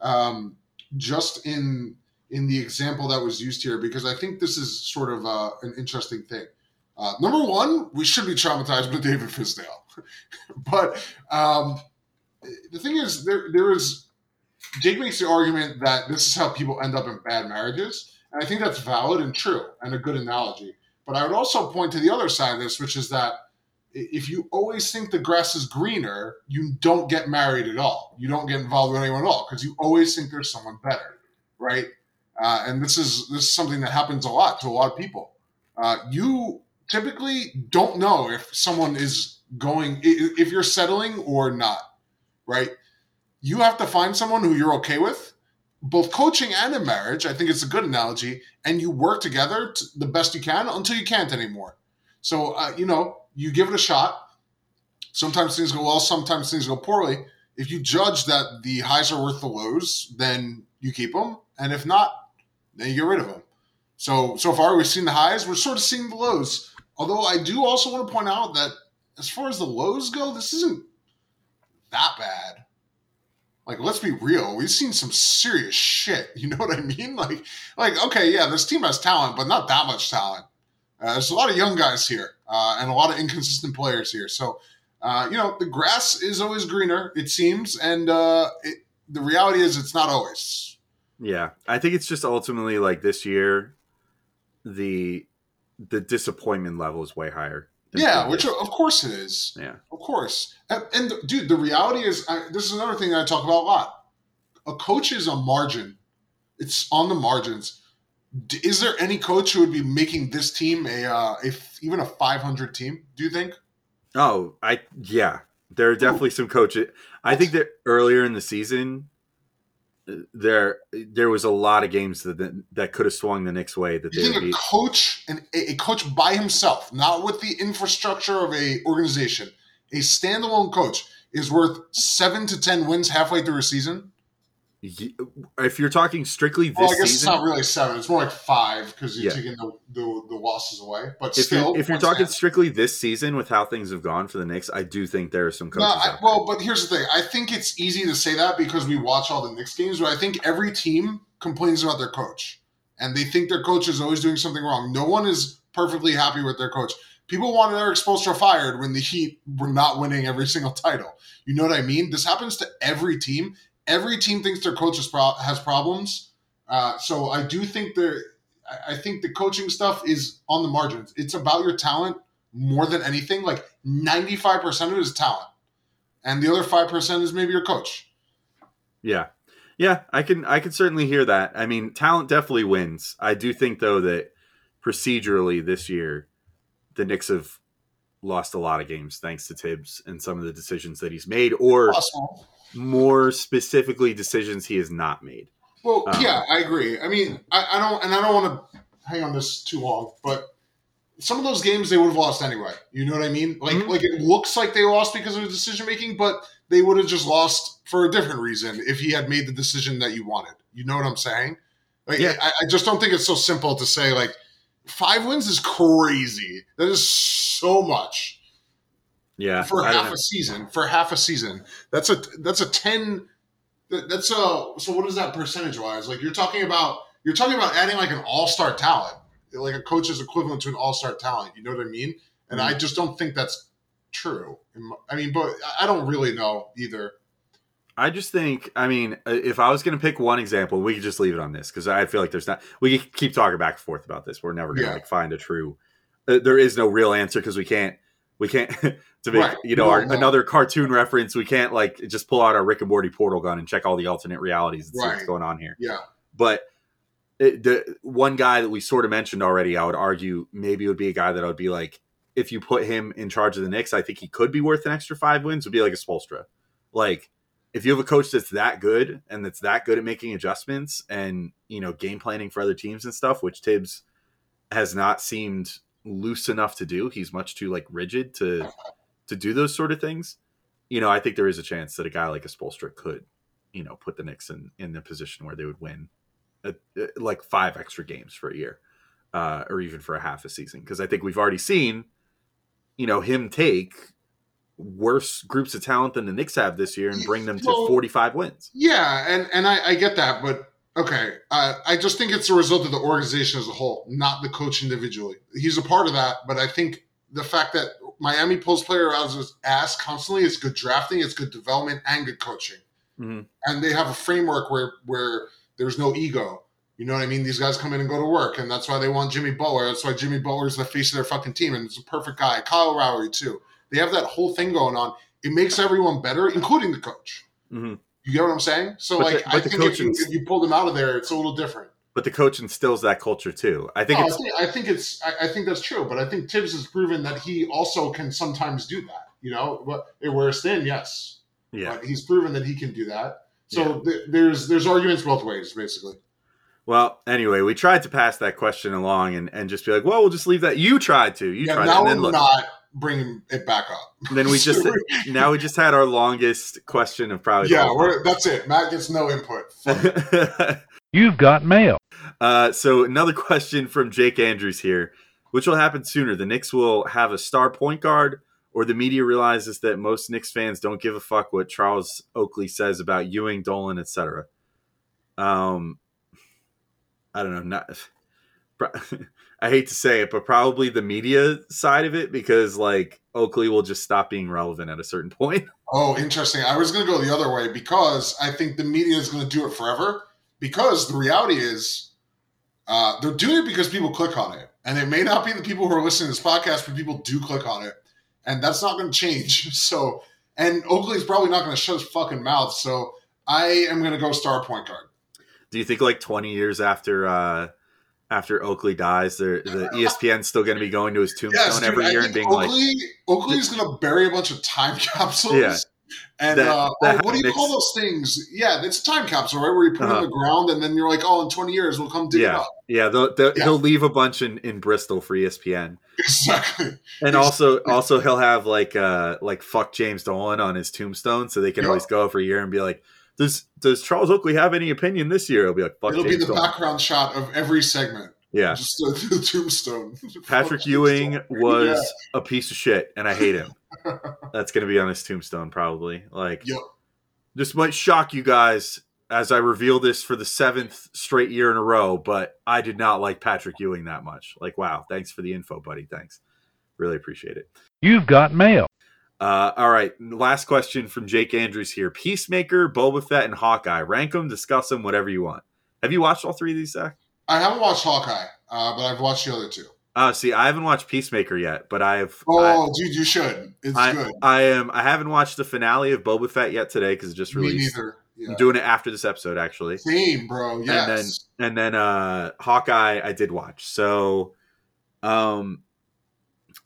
um, just in in the example that was used here because I think this is sort of uh, an interesting thing. Uh, number one, we should be traumatized by David Fizdale, but um, the thing is, there there is Jake makes the argument that this is how people end up in bad marriages, and I think that's valid and true and a good analogy. But I would also point to the other side of this, which is that if you always think the grass is greener, you don't get married at all. You don't get involved with anyone at all because you always think there's someone better, right? Uh, and this is this is something that happens a lot to a lot of people. Uh, you typically don't know if someone is going if you're settling or not, right? You have to find someone who you're okay with, both coaching and in marriage. I think it's a good analogy, and you work together to the best you can until you can't anymore. So uh, you know you give it a shot. Sometimes things go well, sometimes things go poorly. If you judge that the highs are worth the lows, then you keep them, and if not, then you get rid of them. So so far we've seen the highs, we're sort of seeing the lows. Although I do also want to point out that as far as the lows go, this isn't that bad. Like, let's be real. We've seen some serious shit. You know what I mean? Like, like okay, yeah, this team has talent, but not that much talent. Uh, there's a lot of young guys here uh, and a lot of inconsistent players here. So, uh, you know, the grass is always greener, it seems, and uh, it, the reality is it's not always. Yeah, I think it's just ultimately like this year, the the disappointment level is way higher. Yeah, which of course it is. yeah, Of course. And, and dude, the reality is, I, this is another thing that I talk about a lot. A coach is a margin. It's on the margins. D- Is there any coach who would be making this team a, uh, a even a 500 team? Do you think? Oh, I yeah. There are definitely some coaches. I think that earlier in the season, there there was a lot of games that that could have swung the Knicks way. That You they think a coach, and a, a coach by himself, not with the infrastructure of a organization, a standalone coach is worth seven to ten wins halfway through a season? If you're talking strictly this Well, I guess season, it's not really seven. It's more like five because you're Yeah. taking the, the, the losses away. But if still, you're if you're talking strictly this season with how things have gone for the Knicks, I do think there are some coaches. No, I, well, but here's the thing. I think it's easy to say that because we watch all the Knicks games, but I think every team complains about their coach. And they think their coach is always doing something wrong. No one is perfectly happy with their coach. People wanted Erik Spoelstra fired when the Heat were not winning every single title. You know what I mean? This happens to every team. Every team thinks their coach pro- has problems. Uh, so I do think there. I- think the coaching stuff is on the margins. It's about your talent more than anything. Like ninety five percent of it is talent and the other five percent is maybe your coach. Yeah. Yeah, I can I can certainly hear that. I mean, talent definitely wins. I do think though that procedurally this year the Knicks have lost a lot of games thanks to Thibs and some of the decisions that he's made or Possible. More specifically decisions he has not made. Well, Um, yeah, I agree. I mean, I, I don't, and I don't want to hang on this too long, but some of those games they would have lost anyway. You know what I mean? Like, Mhm. like it looks like they lost because of his decision making, but they would have just lost for a different reason if he had made the decision that you wanted. You know what I'm saying? Like, Yeah. I, I just don't think it's so simple to say like five wins is crazy. That is so much. Yeah. for half a season. For half a season, that's a that's a ten. That's a so what is that percentage wise? Like you're talking about you're talking about adding like an all star talent, like a coach's equivalent to an all star talent. You know what I mean? and Mm-hmm. I just don't think that's true. I mean, but I don't really know either. I just think, I mean, uh, if I was going to pick one example, we could just leave it on this because I feel like there's not. We could keep talking back and forth about this. We're never going to Yeah. like find a true. Uh, there is no real answer because we can't. We can't to make Right. you know No, our, no. another cartoon reference. We can't like just pull out our Rick and Morty portal gun and check all the alternate realities and see what's going on here. Yeah, But it, the one guy that we sort of mentioned already, I would argue maybe would be a guy that I would be like, if you put him in charge of the Knicks, I think he could be worth an extra five wins. Would be like a Spoelstra. Like if you have a coach that's that good and that's that good at making adjustments and you know game planning for other teams and stuff, which Thibs has not seemed loose enough to do. He's much too like rigid to to do those sort of things. You know, I think there is a chance that a guy like a Spoelstra could, you know, put the Knicks in in the position where they would win uh, uh, like five extra games for a year, uh, or even for a half a season. Because I think we've already seen, you know, him take worse groups of talent than the Knicks have this year and bring them to Well- 45 wins. yeah, and and I, I get that, but okay, uh, I just think it's a result of the organization as a whole, not the coach individually. He's a part of that, but I think the fact that Miami pulls player out of his ass constantly is good drafting, it's good development, and good coaching. Mhm. and they have a framework where where there's no ego. You know what I mean? These guys come in and go to work, and that's why they want Jimmy Butler. That's why Jimmy Butler is the face of their fucking team, and it's a perfect guy. Kyle Lowry too. They have that whole thing going on. It makes everyone better, including the coach. Mhm. You get what I'm saying? So, But like, the- I think if you, coach—if you pull them out of there, it's a little different. But the coach instills that culture too. I think oh, I it's think, I think it's I, I think that's true, but I think Thibs has proven that he also can sometimes do that. You know, but whereas Thin, yes, yeah. but he's proven that he can do that. So th- there's there's arguments both ways, basically. Well, anyway, we tried to pass that question along and, and just be like, well, we'll just leave that. You tried to. You yeah, tried. now and then we're look, not bringing it back up. then we just now we just had our longest question of probably. yeah, we're, that's it. Matt gets no input. You've got mail. Uh, so another question from Jake Andrews here. Which will happen sooner? The Knicks will have a star point guard, or the media realizes that most Knicks fans don't give a fuck what Charles Oakley says about Ewing, Dolan, etc. Um, I don't know. Not, I hate to say it, but probably the media side of it because like Oakley will just stop being relevant at a certain point. Oh, interesting. I was going to go the other way because I think the media is going to do it forever. Because the reality is, uh, they're doing it because people click on it, and it may not be the people who are listening to this podcast, but people do click on it, and that's not going to change. So, and Oakley's probably not going to shut his fucking mouth. So, I am going to go star point guard. Do you think like 20 years after uh after Oakley dies, there the E ESPN's still going to be going to his tombstone Yes, dude, every I year and being like, Oakley, Oakley's going to bury a bunch of time capsules. Yeah. And That- uh, that oh, what do you makes- call those things? Yeah, it's a time capsule, right? Where you put it Uh-huh. in the ground, and then you're like, "Oh, in 20 years, we'll come dig it yeah, up." yeah, they'll, they'll, Yeah. he'll leave a bunch in, in Bristol for ESPN, Exactly. and also also he'll have like uh like fuck James Dolan on his tombstone, so they can always go every year and be like, does does Charles Oakley have any opinion this year? He'll be like, fuck It'll be the Dolan. background shot of every segment. Yeah, Just the, the tombstone. Patrick Fuck Ewing tombstone. was a piece of shit, and I hate him. That's going to be on his tombstone, probably. Like, Yep. this might shock you guys as I reveal this for the seventh straight year in a row, but I did not like Patrick Ewing that much. Like, wow, thanks for the info, buddy. Thanks. Really appreciate it. You've got mail. Uh, all right, last question from Jake Andrews here. Peacemaker, Boba Fett, and Hawkeye. Rank them, discuss them, whatever you want. Have you watched all three of these, Zach? I haven't watched Hawkeye, uh, but I've watched the other two. Uh, see, I haven't watched Peacemaker yet, but I've. Oh, I, dude, you should. It's I, good. I am. I haven't watched the finale of Boba Fett yet today because it just released. Me neither. Yeah. I'm doing it after this episode, actually. Same, bro. Yes. And then uh Hawkeye I did watch. So um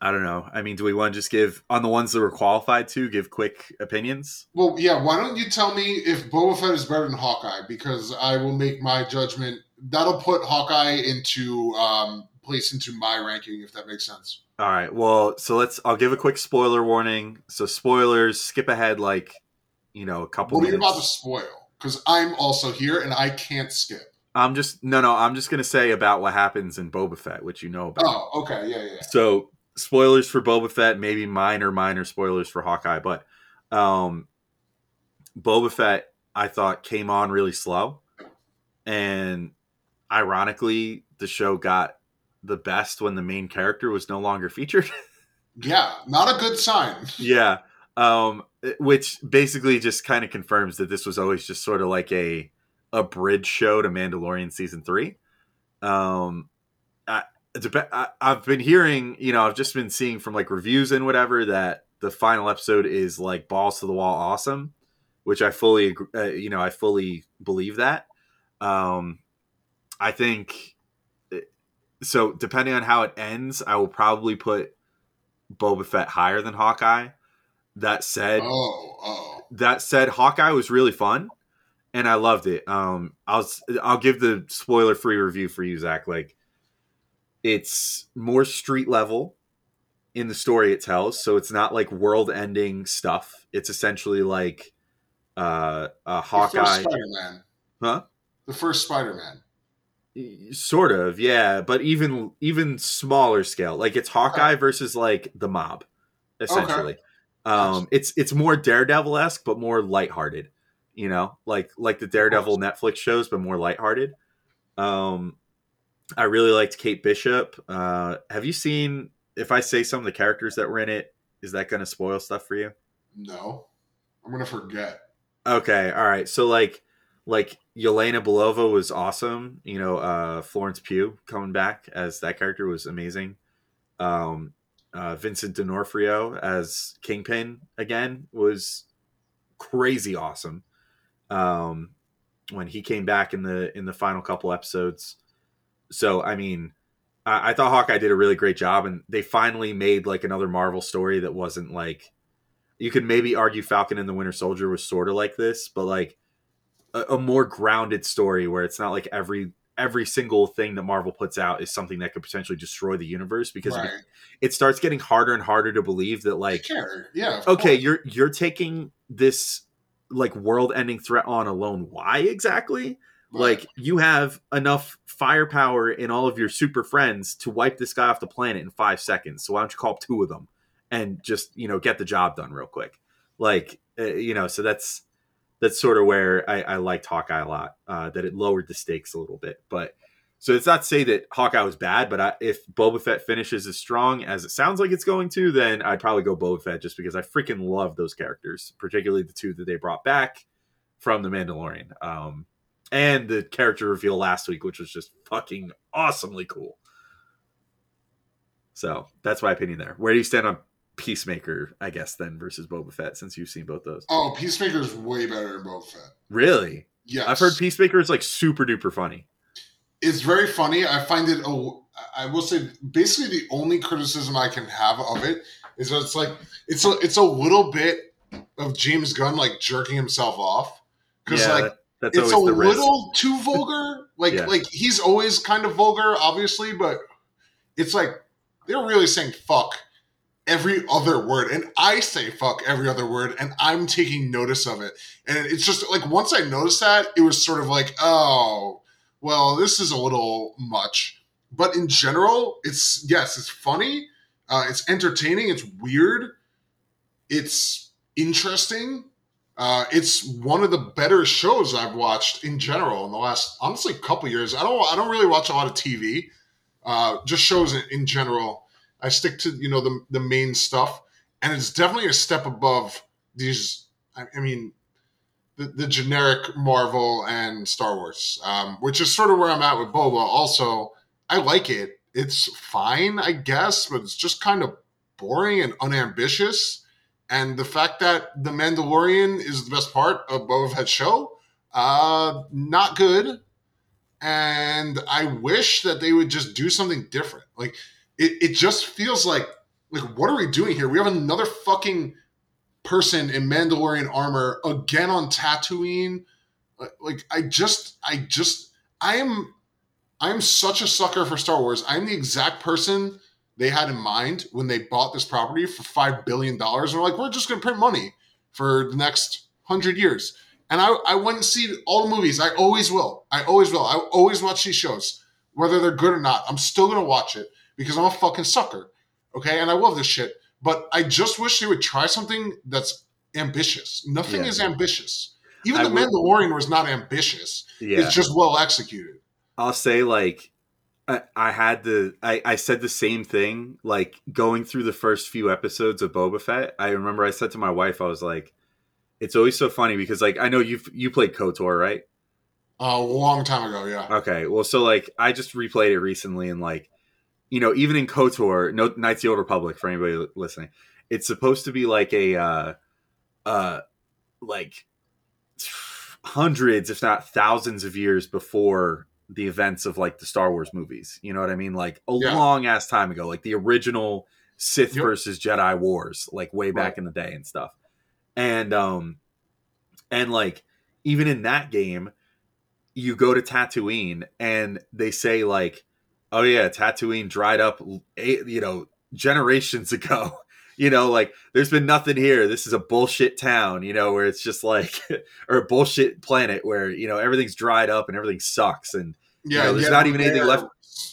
I don't know. I mean, do we want to just give on the ones that we're qualified to give quick opinions? well, yeah. Why don't you tell me if Boba Fett is better than Hawkeye? Because I will make my judgment. That'll put Hawkeye into um, place into my ranking, if that makes sense. All right. Well, so let's I'll give a quick spoiler warning. So spoilers, skip ahead like you know, a couple What are you minutes. about to spoil? Because I'm also here and I can't skip. I'm just no no, I'm just going to say about what happens in Boba Fett, which you know about. Oh, okay. Yeah, yeah. So spoilers for Boba Fett, maybe minor, minor spoilers for Hawkeye, but um Boba Fett I thought came on really slow. And ironically, the show got the best when the main character was no longer featured. Yeah, not a good sign. Yeah. Um, which basically just kind of confirms that this was always just sort of like a a bridge show to Mandalorian season three. Um, I've been hearing, you know, I've just been seeing from like reviews and whatever that the final episode is like balls to the wall awesome, which I fully, uh, you know, I fully believe that. Um, I think so. Depending on how it ends, I will probably put Boba Fett higher than Hawkeye. That said, Oh, oh. that said, Hawkeye was really fun, and I loved it. Um, I'll I'll give the spoiler free review for you, Zach. Like, it's more street level in the story it tells, so it's not like world ending stuff. It's essentially like uh, a The first Hawkeye, Spider-Man. huh? The first Spider-Man. Sort of, yeah, but even even smaller scale. Like it's Hawkeye versus like the mob, essentially. Um, it's it's more Daredevil esque, but more lighthearted. You know, like like the Daredevil Netflix shows, but more lighthearted. Um, I really liked Kate Bishop. Uh, have you seen? If I say some of the characters that were in it, is that going to spoil stuff for you? No, I'm gonna forget. Okay, all right. So like like Yelena Belova was awesome. You know, uh Florence Pugh coming back as that character was amazing. Um uh Vincent D'Onofrio as Kingpin again was crazy awesome. Um when he came back in the in the final couple episodes. So I mean, I, I thought Hawkeye did a really great job, and they finally made like another Marvel story that wasn't like you could maybe argue Falcon and the Winter Soldier was sort of like this, but like a, a more grounded story where it's not like every every single thing that Marvel puts out is something that could potentially destroy the universe because right. it, it starts getting harder and harder to believe that like Care. Yeah. okay course. you're you're taking this like world ending threat on alone why exactly Right. like you have enough firepower in all of your super friends to wipe this guy off the planet in five seconds. So why don't you call up two of them and just you know get the job done real quick? Like uh, you know so that's that's sort of where i, I liked hawkeye a lot uh, that it lowered the stakes a little bit. But so it's not to say that hawkeye was bad but I, if boba fett finishes as strong as it sounds like it's going to then i'd probably go boba fett just because i freaking love those characters particularly the two that they brought back from the mandalorian. Um, and the character reveal last week, which was just fucking awesomely cool. So that's my opinion there. Where do you stand on Peacemaker, I guess, then versus Boba Fett, since you've seen both those? Oh, Peacemaker's way better than Boba Fett. Really? Yes. I've heard Peacemaker is like super duper funny. it's very funny. I find it. A, I will say, basically, the only criticism I can have of it is that it's like it's a it's a little bit of James Gunn like jerking himself off because Yeah, like that's it's a the risk. little too vulgar. Like Yeah. like he's always kind of vulgar, obviously, but it's like they're really saying fuck every other word, and I say fuck every other word, and I'm taking notice of it, and it's just like once I noticed that, it was sort of like oh well, this is a little much, but in general, it's yes, it's funny, uh, it's entertaining, it's weird, it's interesting. Uh, it's one of the better shows I've watched in general in the last honestly couple years. I don't I don't really watch a lot of TV, uh, just shows in, in general. I stick to you know the the main stuff, and it's definitely a step above these. I, I mean, the, the generic Marvel and Star Wars, um, which is sort of where I'm at with Boba. Also, I like it. It's fine, I guess, but it's just kind of boring and unambitious. And the fact that The Mandalorian is the best part of Boba Fett's show, uh, not good. And I wish that they would just do something different. Like, it, it just feels like, like, what are we doing here? We have another fucking person in Mandalorian armor again on Tatooine. Like, I just, I just, I am, I am such a sucker for Star Wars. I'm the exact person they had in mind when they bought this property for five billion dollars. And they're like, we're just going to print money for the next hundred years. And I, I went and see all the movies. I always will. I always will. I always watch these shows, whether they're good or not. I'm still going to watch it because I'm a fucking sucker. Okay, and I love this shit. But I just wish they would try something that's ambitious. Nothing Yeah. is ambitious. Even I the Mandalorian was not ambitious. Yeah. It's just well executed. I'll say like I, I had the I, I said the same thing like going through the first few episodes of Boba Fett. I remember I said to my wife, I was like, "It's always so funny because like I know you you played Kotor, right? a long time ago. Yeah. Okay, well, so like I just replayed it recently, and like you know, even in Kotor, no Knights of the Old Republic for anybody listening, it's supposed to be like a uh uh like hundreds, if not thousands, of years before the events of like the Star Wars movies. You know what I mean? Like a Yeah. long ass time ago, like the original Sith Yep. versus Jedi wars, like way back Right. in the day and stuff. And um and like even in that game, you go to Tatooine and they say like, "Oh yeah, Tatooine dried up, eight, you know, generations ago." You know, like there's been nothing here. This is a bullshit town, you know, where it's just like, or a bullshit planet where you know everything's dried up and everything sucks, and Yeah. know, there's yeah, not even anything left-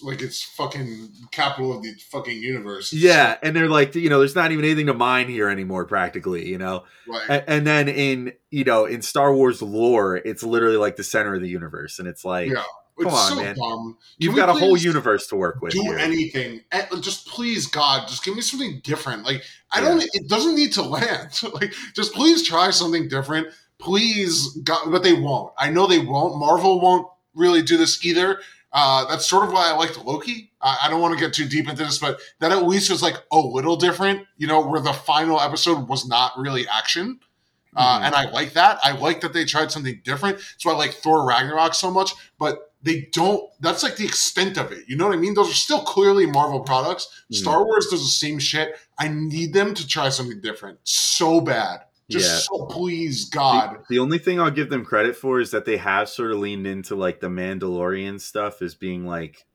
Like it's fucking capital of the fucking universe. Yeah, and they're like, you know, there's not even anything to mine here anymore, practically, you know. right. And, and then in you know in Star Wars lore, it's literally like the center of the universe, and it's like Yeah. come it's on, so man. you've got a whole universe to work with. do here. anything. Eh, just please, God, just give me something different. Like I Yeah. don't. It doesn't need to land. like just please try something different. Please, God, but they won't. I know they won't. Marvel won't really do this either. Uh, that's sort of why I liked Loki. I, I don't want to get too deep into this, but that at least was like a little different. You know, where the final episode was not really action. Uh, Mhm. and I like that. I like that they tried something different. That's why I like Thor Ragnarok so much. But they don't. That's like the extent of it. You know what I mean? Those are still clearly Marvel products. Mhm. Star Wars does the same shit. I need them to try something different so bad. Just Yeah. so please, God. The, the only thing I'll give them credit for is that they have sort of leaned into like the Mandalorian stuff as being like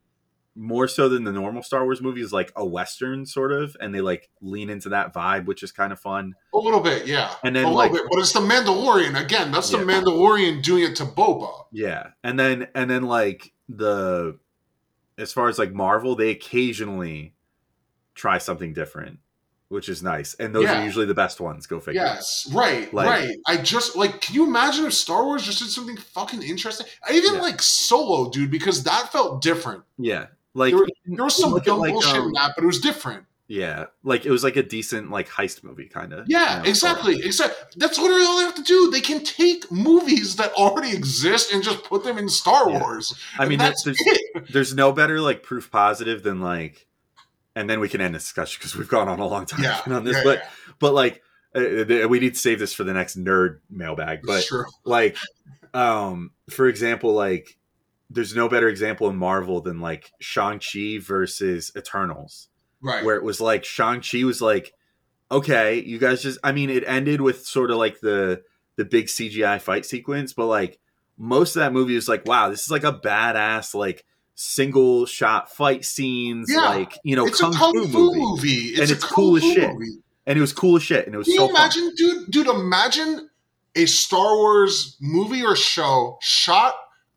more so than the normal Star Wars movies, like a western sort of, and they like lean into that vibe, which is kind of fun. A little bit, yeah. And then, a like- little bit, but it's the Mandalorian again. That's Yeah. the Mandalorian doing it to Boba. Yeah, and then and then like the as far as like Marvel, they occasionally try something different, which is nice, and those Yeah. are usually the best ones. Go figure. Yes, right, Like- right. I just like, can you imagine if Star Wars just did something fucking interesting? I even Yeah. like Solo, dude, because that felt different. Yeah, like There were- There was some dumb like, bullshit um, in that, but it was different. Yeah, like it was like a decent like heist movie kind of. Yeah, exactly. Exactly. That's literally all they have to do. They can take movies that already exist and just put them in Star Yeah. Wars. I mean, that's there's it. there's no better like proof positive than like, and then we can end this discussion because we've gone on a long time Yeah, on this, yeah, but yeah. but like uh, we need to save this for the next nerd mailbag. But true. like, um, for example, like there's no better example in Marvel than like Shang Chi versus Eternals. Right. where it was like Shang-Chi was like, okay, you guys just I mean, it ended with sort of like the the big CGI fight sequence, but like most of that movie was like, wow, this is like a badass like single shot fight scenes, Yeah. like you know, it's kung, a kung fu, fu movie. movie. It's And it's cool as shit. movie. and it was cool as shit, and it was Can so you fun. imagine, dude? Dude, imagine a Star Wars movie or show shot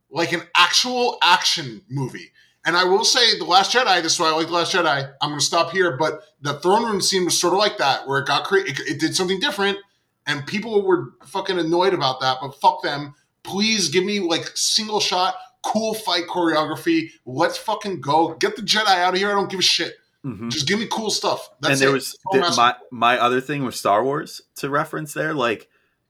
like an actual action movie. And I will say, The Last Jedi. This is why I like The Last Jedi. I'm going to stop here, but the throne room scene was sort of like that, where it got cra- it, it did something different, and people were fucking annoyed about that. But fuck them. Please give me like single shot, cool fight choreography. Let's fucking go. Get the Jedi out of here. I don't give a shit. Mhm. Just give me cool stuff. That's and there it. was That's all th- I'm asking my my other thing with Star Wars to reference there, like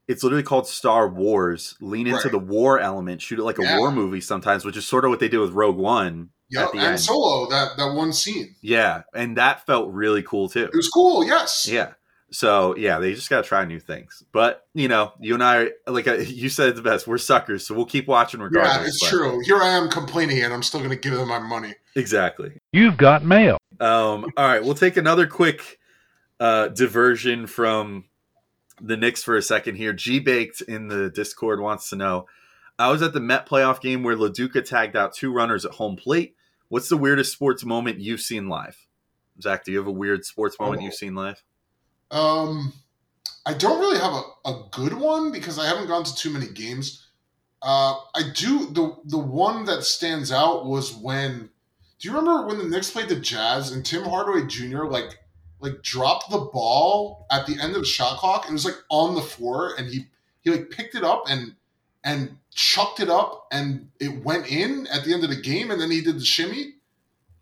it's literally called Star Wars. Lean into Right. the war element, shoot it like a Yeah. war movie sometimes, which is sort of what they did with Rogue One. The and end. Solo, that that one scene. Yeah, and that felt really cool too. It was cool, yes. Yeah. So yeah, they just got to try new things. But you know, you and I, like uh, you said, the best. We're suckers, so we'll keep watching regardless. Yeah, it's but- true. Here I am complaining, and I'm still going to give them my money. Exactly. You've got mail. Um, all right, we'll take another quick uh, diversion from the Knicks for a second here. G Baked in the Discord wants to know I was at the Met playoff game where Lo Duca tagged out two runners at home plate. What's the weirdest sports moment you've seen live? Zach, do you have a weird sports moment Oh. you've seen live? Um, I don't really have a, a good one because I haven't gone to too many games. Uh, I do the the one that stands out was when. Do you remember when the Knicks played the Jazz and Tim Hardaway Jr. like like dropped the ball at the end of the shot clock? and It was like on the floor, and he he like picked it up and and chucked it up, and it went in at the end of the game, and then he did the shimmy.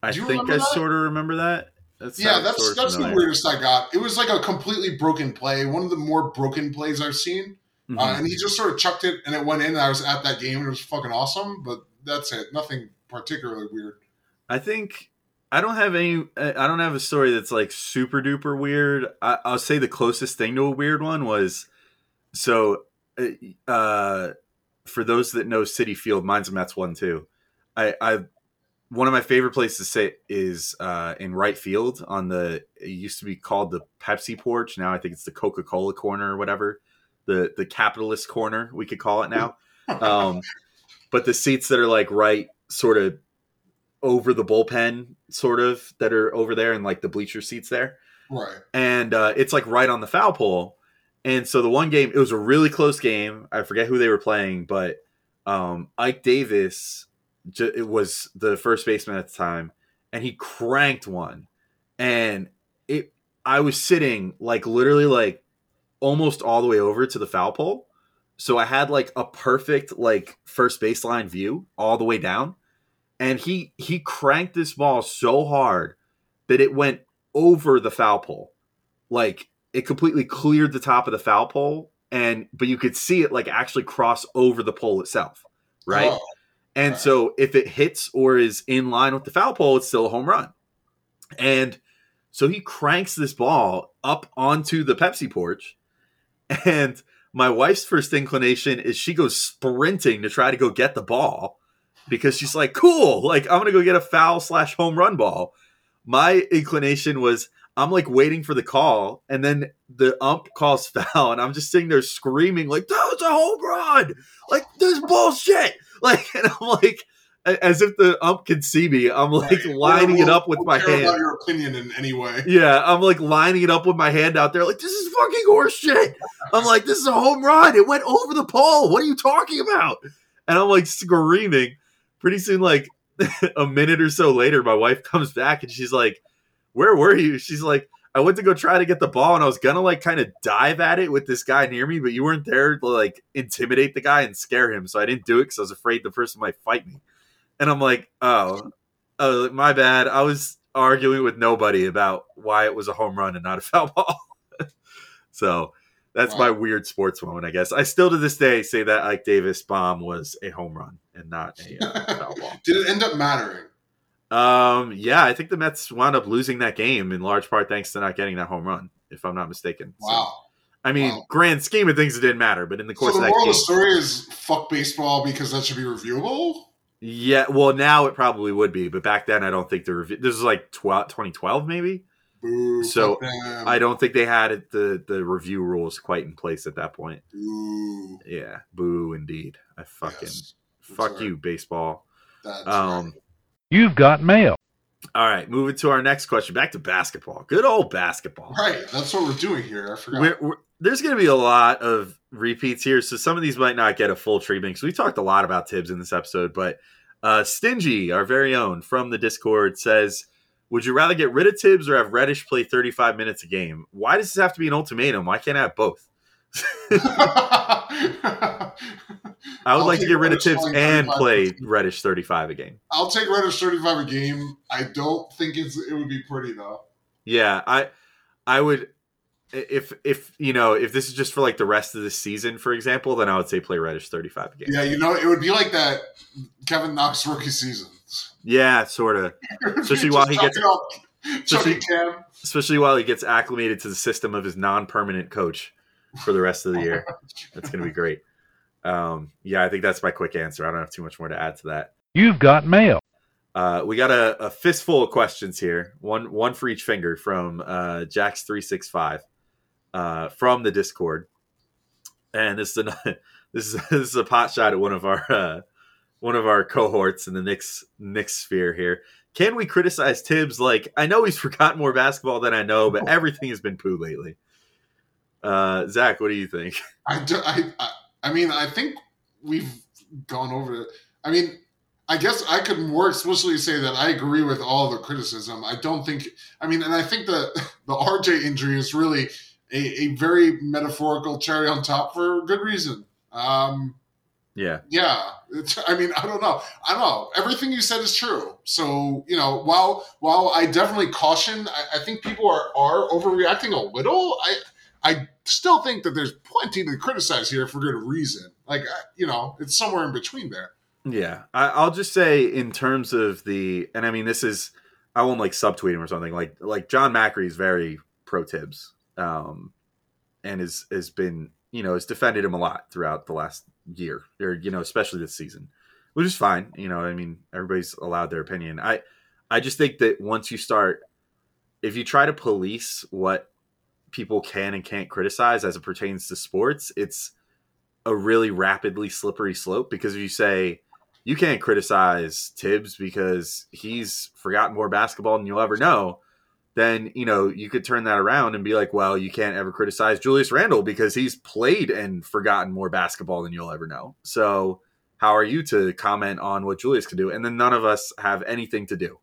I Do you think I that? sort of remember that. That Yeah, that's that's the weirdest I got. It was like a completely broken play, one of the more broken plays I've seen. Mhm. Uh, and he just sort of chucked it, and it went in. And I was at that game, and it was fucking awesome. But that's it. Nothing particularly weird. I think I don't have any. I don't have a story that's like super duper weird. I, I'll say the closest thing to a weird one was so. uh, Uh, for those that know Citi Field, mine's a Mets one too. I, I one of my favorite places to sit is uh, in right field on the. It used to be called the Pepsi porch. Now I think it's the Coca Cola corner or whatever. The the capitalist corner we could call it now. Um, but the seats that are like right sort of over the bullpen sort of that are over there and like the bleacher seats there Right. and uh, it's like right on the foul pole and so the one game it was a really close game i forget who they were playing but um, ike davis it was the first baseman at the time and he cranked one. And it i was sitting like literally like almost all the way over to the foul pole. So i had like a perfect like first baseline view all the way down. And he he cranked this ball so hard that it went over the foul pole. Like it completely cleared the top of the foul pole and but you could see it like actually cross over the pole itself right? Oh, and so if it hits or is in line with the foul pole, it's still a home run. And so he cranks this ball up onto the Pepsi porch. And my wife's first inclination is she goes sprinting to try to go get the ball because she's like, cool, like I'm going to go get a foul slash home run ball. My inclination was, I'm like waiting for the call, and then the ump calls foul, and I'm just sitting there screaming, like, that was a home run! Like, this bullshit! Like, and I'm like, as if the ump can see me, I'm like right. lining it We'll- up with we'll my hand. About your opinion in any way. Yeah, I'm like lining it up with my hand out there, like this is fucking horse shit. I'm like, this is a home run. It went over the pole. What are you talking about? And I'm like screaming. Pretty soon, like a minute or so later, my wife comes back and she's like, Where were you? She's like, I went to go try to get the ball and I was gonna like kind of dive at it with this guy near me, but you weren't there to like intimidate the guy and scare him. So I didn't do it because I was afraid the person might fight me. And I'm like, Oh, oh, my bad. I was arguing with nobody about why it was a home run and not a foul ball. so that's my weird sports moment, I guess. I still to this day say that Ike Davis bomb was a home run and not a uh, foul ball. Did it end up mattering? Um, yeah, I think the Mets wound up losing that game in large part thanks to not getting that home run, if I'm not mistaken. So, Wow. I mean, Wow. grand scheme of things, it didn't matter, but in the So course the of that moral game, of the story is fuck baseball because that should be reviewable. yeah. Well, now it probably would be, but back then, I don't think the review. This is like 12, 2012, maybe. Boo. So. I don't think they had it, the the review rules quite in place at that point. Boo. Yeah, boo, indeed. I fucking Yes, fuck you, baseball. That's Um, right. You've got mail. all right, moving to our next question. Back to basketball. Good old basketball. Right. That's what we're doing here. I forgot. We're, we're, there's going to be a lot of repeats here, so some of these might not get a full treatment. Because we talked a lot about Thibs in this episode, but uh, Stingy, our very own from the Discord, says, "Would you rather get rid of Thibs or have Reddish play 35 minutes a game? Why does this have to be an ultimatum? Why can't I have both? I would I'll like to get rid of playing and play. Reddish 35 a game. I'll take Reddish 35 a game. I don't think it's it would be pretty though. Yeah, I I would if if you know if this is just for like the rest of the season, for example, then I would say play Reddish 35 a game. Yeah, you know, it would be like that Kevin Knox rookie seasons. Yeah, sort of. Especially while he gets- Cam. especially while he gets acclimated to the system of his non-permanent coach for the rest of the year. That's going to be great. Um, yeah, I think that's my quick answer. I don't have too much more to add to that. You've got mail. Uh, we got a, a fistful of questions here, one one for each finger from uh, Jax three six five uh, from the Discord, and this is a this is this is a pot shot at one of our uh, one of our cohorts in the Knicks Knicks sphere here. Can we criticize Thibs? Like I know he's forgotten more basketball than I know, but everything has been poo lately. Uh, Zach, what do you think? I, do, I, I, I mean, I think we've gone over it. I mean, I guess I could more explicitly say that I agree with all the criticism. I don't think, I mean, and I think the the RJ injury is really a, a very metaphorical cherry on top for good reason. Um, Yeah. Yeah, it's, I mean, I don't know. I don't know. Everything you said is true. So you know, while while I definitely caution, I, I think people are are overreacting a little. I I still think that there's plenty to criticize here for good reason. Like you know, it's somewhere in between there. Yeah, I, I'll just say in terms of the, and I mean, this is, I won't like subtweet him or something. Like, like John Macri is very pro Thibs, um, and has has been, you know, has defended him a lot throughout the last year, or you know, especially this season, which is fine. You know, I mean, everybody's allowed their opinion. I, I just think that once you start, if you try to police what people can and can't criticize as it pertains to sports, it's a really rapidly slippery slope because if you say you can't criticize Thibs because he's forgotten more basketball than you'll ever know, then you know you could turn that around and be like, well, you can't ever criticize Julius Randle because he's played and forgotten more basketball than you'll ever know. So how are you to comment on what Julius can do? And then none of us have anything to do.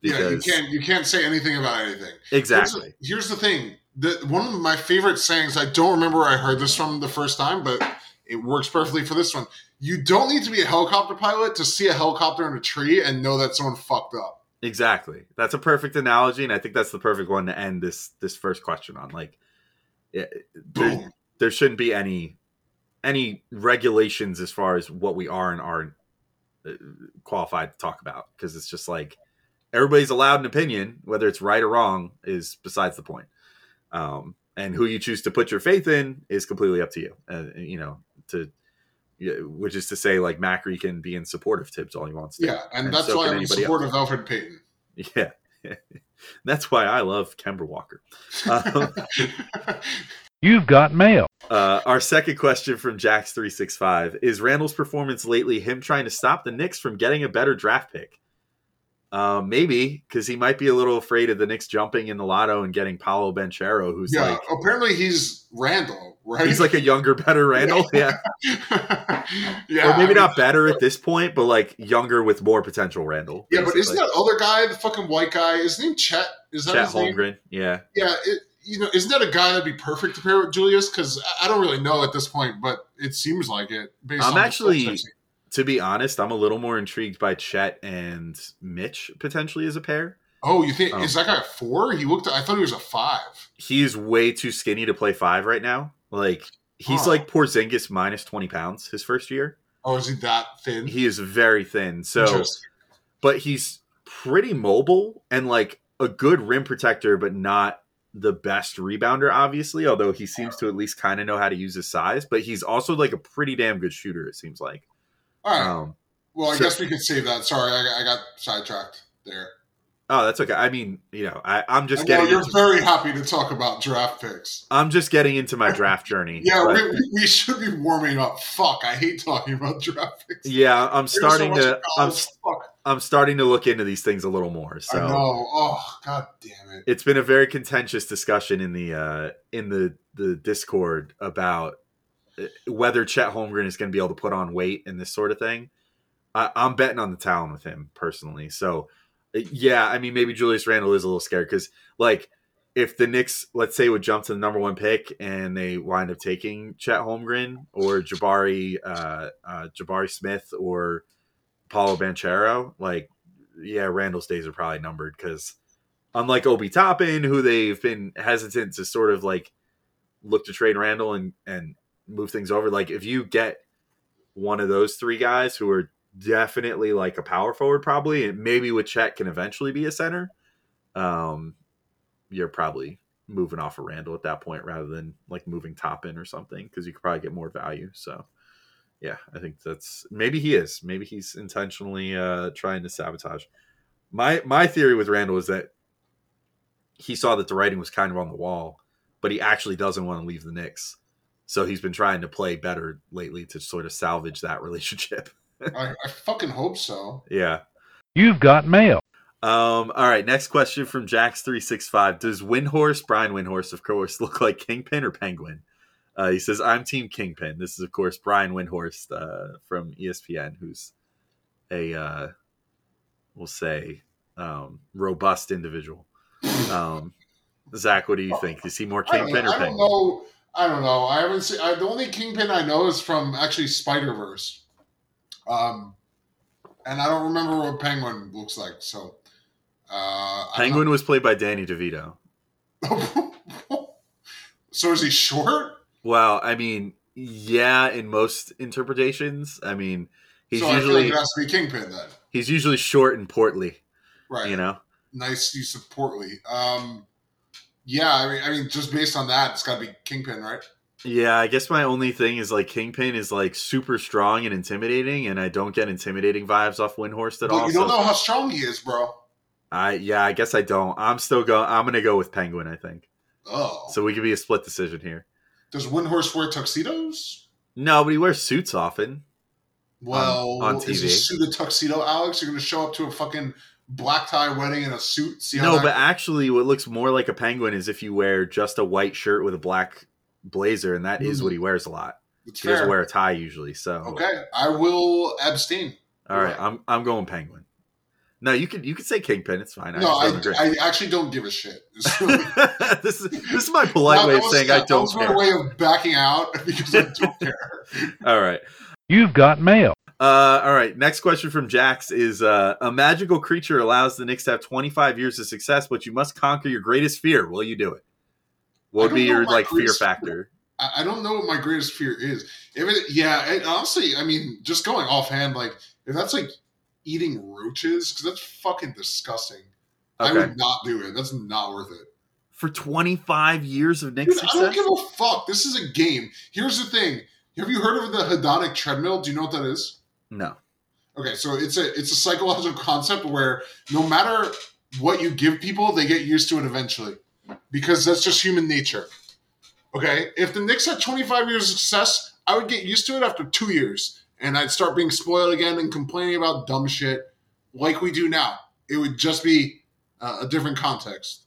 yeah, you can't you can't say anything about anything. exactly. Here's, here's the thing. The, one of my favorite sayings, I don't remember where I heard this from the first time, but it works perfectly for this one. You don't need to be a helicopter pilot to see a helicopter in a tree and know that someone fucked up. Exactly. That's a perfect analogy, and I think that's the perfect one to end this this first question on. Like, it, there, there shouldn't be any any regulations as far as what we are and aren't uh, qualified to talk about because it's just like everybody's allowed an opinion, whether it's right or wrong is besides the point. Um, and who you choose to put your faith in is completely up to you. Uh, you know, to which is to say, like Macri can be in support of Thibs all he wants to. Yeah, and, And that's so why I'm in anybody support of Elfrid Payton. Yeah. That's why I love Kemba Walker. Um, You've got mail. uh, our second question from Jax365 is Randle's performance lately him trying to stop the Knicks from getting a better draft pick? Uh, maybe because he might be a little afraid of the Knicks jumping in the lotto and getting Paolo Banchero, who's yeah, like apparently he's Randle, right? he's like a younger, better Randle. Yeah, yeah, or maybe I mean, not better at this point, but like younger with more potential Randle. Yeah, but isn't that other guy, the fucking white guy, his name Chet? Is that Chet his name? Holmgren? Yeah, Yeah, it, you know, isn't that a guy that'd be perfect to pair with Julius? Because I don't really know at this point, but it seems like it. Based I'm on actually- clips I've seen. To be honest, I'm a little more intrigued by Chet and Mitch potentially as a pair. Oh, you think Oh. is that guy a four? He looked. I thought he was a five. He's way too skinny to play five right now. Like he's Huh. like Porzingis minus 20 pounds his first year. Oh, is he that thin? He is very thin. So, but he's pretty mobile and like a good rim protector, but not the best rebounder, obviously. Although he seems to at least kind of know how to use his size, but he's also like a pretty damn good shooter. It seems like. All right. Um, well, I so- guess we could save that. Sorry, I, I got sidetracked there. oh, that's okay. I mean, you know, I, I'm just I know getting. you're Into, very happy to talk about draft picks. I'm just getting into my draft journey. Yeah, but- we, we- should be warming up. Fuck, I hate talking about draft picks. yeah. I'm There's starting much to. I'm. Fuck. I'm starting to look into these things a little more. I So know. Oh, god damn it. it's been a very contentious discussion in the uh, in the the Discord about whether Chet Holmgren is going to be able to put on weight and this sort of thing. I, I'm betting on the talent with him personally. So yeah, I mean maybe Julius Randle is a little scared because like if the Knicks let's say would jump to the number one pick and they wind up taking Chet Holmgren or Jabari uh, uh, Jabari Smith or Paolo Banchero, like yeah, Randle's days are probably numbered because unlike Obi Toppin, who they've been hesitant to sort of like look to trade Randall and and move things over. Like if you get one of those three guys who are definitely like a power forward, probably, and maybe with Chet can eventually be a center, um, you're probably moving off of Randle at that point rather than like moving Toppin or something because you could probably get more value. So. Yeah, I think that's maybe he is. Maybe he's intentionally uh, trying to sabotage. My my theory with Randle is that he saw that the writing was kind of on the wall, but he actually doesn't want to leave the Knicks. So he's been trying to play better lately to sort of salvage that relationship. I, I fucking hope so. yeah. You've got mail. Um, all right, next question from Jax365. Does Windhorst, Brian Windhorst, of course, look like Kingpin or Penguin? Uh, he says, I'm Team Kingpin. This is, of course, Brian Windhorst uh, from ESPN, who's a, uh, we'll say, um, robust individual. Um, Zach, what do you think? Is he more I don't, Kingpin know, or I don't Penguin? know. I don't know. I haven't seen. I, the only kingpin I know is from actually Spider Verse. Um, and I don't remember what Penguin looks like. So, uh, Penguin was played by Danny DeVito. so is he short? Well, I mean, yeah, in most interpretations, I mean, he's so usually like has to be Kingpin then, he's usually short and portly. right? You know, nice use of portly. Um, yeah, I mean, I mean, just based on that, it's got to be Kingpin, right? yeah. I guess my only thing is like Kingpin is like super strong and intimidating, and I don't get intimidating vibes off Windhorst at all. you don't so know how strong he is, bro. I yeah, I guess I don't. I'm still going. I'm gonna go with Penguin. I think Oh, so. We could be a split decision here. does Windhorst wear tuxedos? No, but he wears suits often. Well, on is TV. a suit a tuxedo, Alex? You're going to show up to a fucking black tie wedding in a suit? See how No, that but actually, what looks more like a penguin is if you wear just a white shirt with a black blazer, and that is Mm. what he wears a lot. it's He doesn't wear a tie usually. So, Okay, I will abstain. all right, Right. I'm I'm going penguin. No, you could you could say kingpin. It's fine. I no, just I. I actually don't give a shit. This is this is my polite That way of saying yeah, I don't was my way of backing out because I don't care. All right. You've got mail. Uh, all right. Next question from Jax is: uh, A magical creature allows the Knicks to have 25 years of success, but you must conquer your greatest fear. Will you do it? What would be your like fear factor? I, don't know what my greatest fear is. If it, yeah, it, honestly, I mean, just going offhand, like if that's like eating roaches, because that's fucking disgusting. I would not do it. That's not worth it. For 25 years of Knicks Dude, I don't give a fuck. This is a game. Here's the thing. Have you heard of the hedonic treadmill? Do you know what that is? No. Okay, so it's a it's a psychological concept where no matter what you give people, they get used to it eventually, because that's just human nature. Okay, if the Knicks had 25 years of success, I would get used to it after two years, and I'd start being spoiled again and complaining about dumb shit like we do now. It would just be uh, a different context.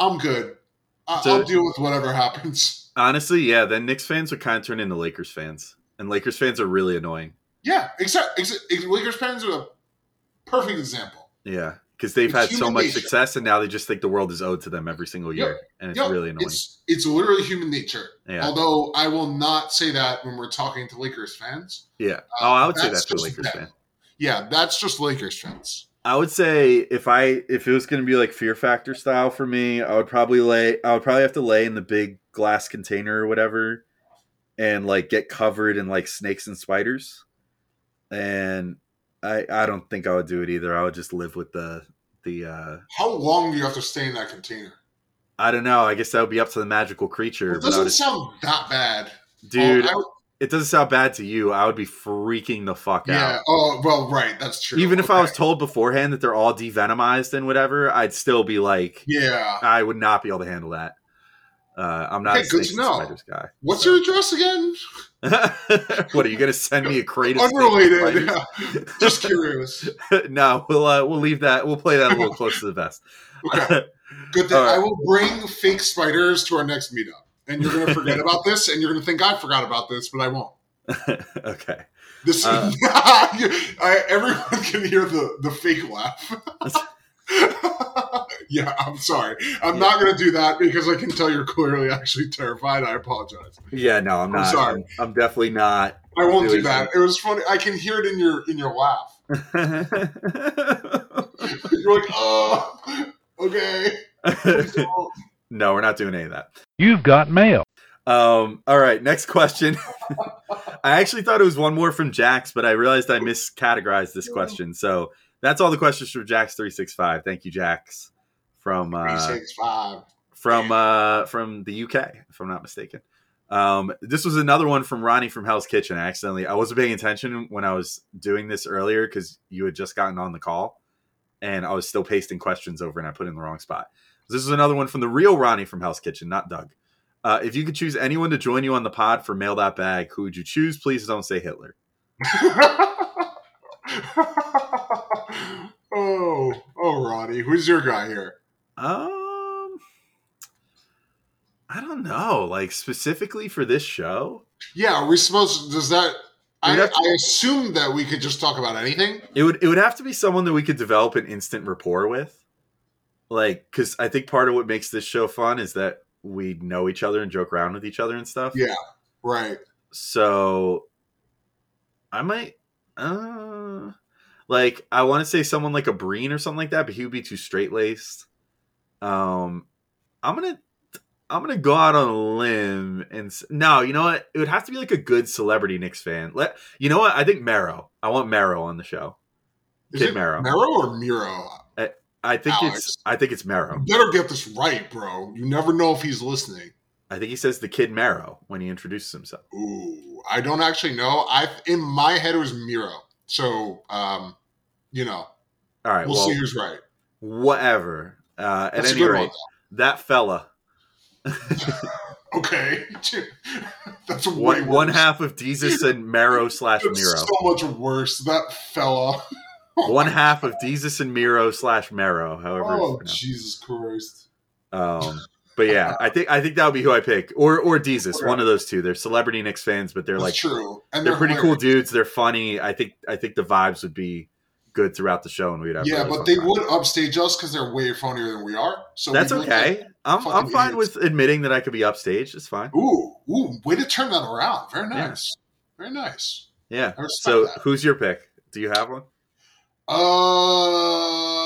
I'm good. I- So- I'll deal with whatever happens. Honestly, yeah, then Knicks fans would kind of turn into Lakers fans. And Lakers fans are really annoying. Yeah, except, Ex- ex- Lakers fans are a perfect example. Yeah. Because they've It's had so much nature. success and now they just think the world is owed to them every single year. And it's Yep, really annoying. It's it's literally human nature. yeah. Although I will not say that when we're talking to Lakers fans. Yeah. Uh, Oh, I would say a just Lakers fan. Yeah, that's just Lakers fans. I would say if I if it was going to be like Fear Factor style for me, I would probably lay I would probably have to lay in the big glass container or whatever, and like get covered in like snakes and spiders. And I I don't think I would do it either. I would just live with the the uh How long do you have to stay in that container? I don't know. I guess that would be up to the magical creature. It doesn't sound that bad. dude, would- it doesn't sound bad to you. I would be freaking the fuck yeah. out. Yeah. Oh well, right. That's true. Even if I was told beforehand that they're all devenomized and whatever, I'd still be like, Yeah. I would not be able to handle that. Uh, I'm not Okay, a good to know. spiders guy. What's so. your address again? what are you going to send me a crate of Unrelated. Yeah. Just curious. no, we'll uh, we'll leave that. We'll play that a little close to the vest. Okay. Good thing right. I will bring fake spiders to our next meetup. And you're gonna forget about this, and you're gonna think I forgot about this, but I won't. okay. This Uh, I, everyone can hear the the fake laugh. yeah, I'm sorry. I'm not going to do that because I can tell you're clearly actually terrified. I apologize. Yeah, no, I'm I'm sorry. I'm, I'm definitely not. I won't do Doing that. It was funny. I can hear it in your in your laugh. You're like, oh, okay. No, we're not doing any of that. You've got mail. Um, all right, next question. I actually thought it was one more from Jax, but I realized I miscategorized this question. So that's all the questions from Jax three six five. Thank you, Jax, from Three, uh, six, five. from uh, from the UK, if I'm not mistaken. Um, this was another one from Ronnie from Hell's Kitchen. I accidentally I wasn't paying attention when I was doing this earlier because you had just gotten on the call, and I was still pasting questions over, and I put in the wrong spot. This is another one from the real Ronnie from Hell's Kitchen, not Doug. Uh, if you could choose anyone to join you on the pod for Mail That Bag, who would you choose? Please don't say Hitler. oh, oh, Ronnie, who's your guy here? Um, I don't know. Like specifically for this show, Yeah, are we supposed? Does that? I, to- I assume that we could just talk about anything. it would it would have to be someone that we could develop an instant rapport with. Like, because I think part of what makes this show fun is that we know each other and joke around with each other and stuff. Yeah. Right. So I might Uh, like I want to say someone like a Breen or something like that, but he would be too straight laced. Um, I'm gonna I'm gonna go out on a limb and no, you know what? It would have to be like a good celebrity Knicks fan. Let you know what? I think Marrow. I want Marrow on the show. Is Kid Mero. Mero or Miro? I think Alex. it's I think it's Marrow. You better get this right, bro. You never know if he's listening. I think he says the kid Marrow when he introduces himself. Ooh, I don't actually know. I in my head it was Miro. So, um, you know, All right, we'll well, see who's right. whatever. Uh, at That's any rate, one. that fella, Okay, that's way one, one half of Desus and Marrow slash Miro. so much worse. That fella. one half of Desus and Miro slash Marrow. However, Oh. Jesus Christ! Um, but yeah, I think I think that would be who I pick, or or Desus, one of those two. They're celebrity Knicks fans, but they're That's like true, and they're pretty cool dudes. They're funny. I think I think the vibes would be good throughout the show, and we'd have Yeah, really but they time. would upstage us because they're way funnier than we are. So That's okay. I'm I'm fine idiots. with admitting that I could be upstaged. It's fine. Ooh, ooh, way to turn that around. Very Yeah. nice. Very nice. Yeah. So that. who's your pick? Do you have one? Uh,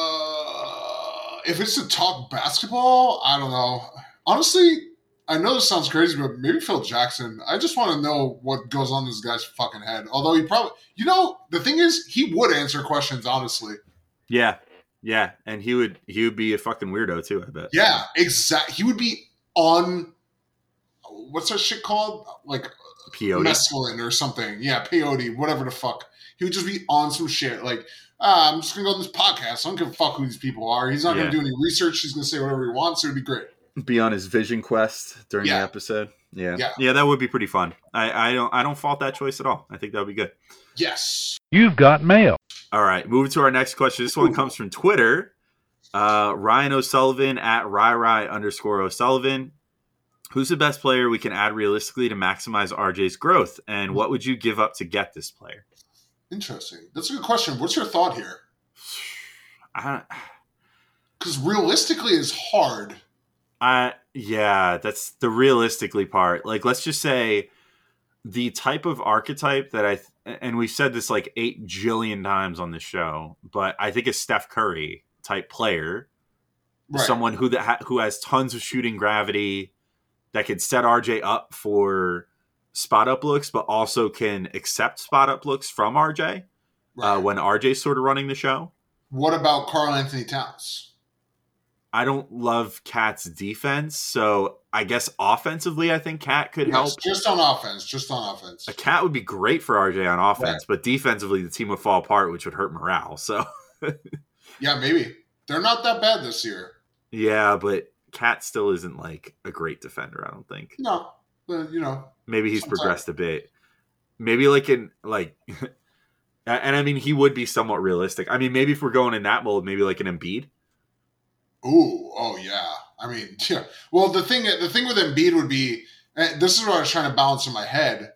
if it's to talk basketball, I don't know. Honestly, I know this sounds crazy, but maybe Phil Jackson. I just want to know what goes on in this guy's fucking head. Although he probably, you know, the thing is, he would answer questions honestly. Yeah. Yeah, and he would he would be a fucking weirdo too. I bet. Yeah, exactly. He would be on. What's that shit called? Like Peyote. mescaline or something. Yeah, peyote, whatever the fuck. He would just be on some shit like, ah, I'm just gonna go on this podcast. I don't give a fuck who these people are. He's not Yeah. gonna do any research. He's gonna say whatever he wants. It would be great. be on his vision quest during Yeah. the episode. Yeah. Yeah. yeah, that would be pretty fun. I, I don't I don't fault that choice at all. I think that would be good. Yes. You've got mail. All right, moving to our next question. This one comes from Twitter. Uh, Ryan O'Sullivan at RyRy underscore O'Sullivan. Who's the best player we can add realistically to maximize RJ's growth? And what would you give up to get this player? Interesting. That's a good question. What's your thought here? I, Because realistically, it's hard. I yeah, that's the realistically part. Like, let's just say the type of archetype that I th- and we've said this like eight jillion times on this show, but I think a Steph Curry type player, Right. someone who that ha- who has tons of shooting gravity, that could set RJ up for spot up looks, but also can accept spot up looks from RJ right. uh, when RJ's sort of running the show. what about Karl-Anthony Towns? I don't love KAT's defense, so I guess offensively, I think KAT could Yes, help. just on offense. Just on offense. A KAT would be great for RJ on offense, but defensively, the team would fall apart, which would hurt morale. So, Yeah, maybe. They're not that bad this year. yeah, but KAT still isn't like a great defender. I don't think. No, but you know, Maybe he's Sometimes. progressed a bit. Maybe like in like, and I mean, he would be somewhat realistic. I mean, maybe if we're going in that mold, maybe like an Embiid. Ooh, oh yeah. I mean, yeah. Well, the thing the thing with Embiid would be, and this is what I was trying to balance in my head.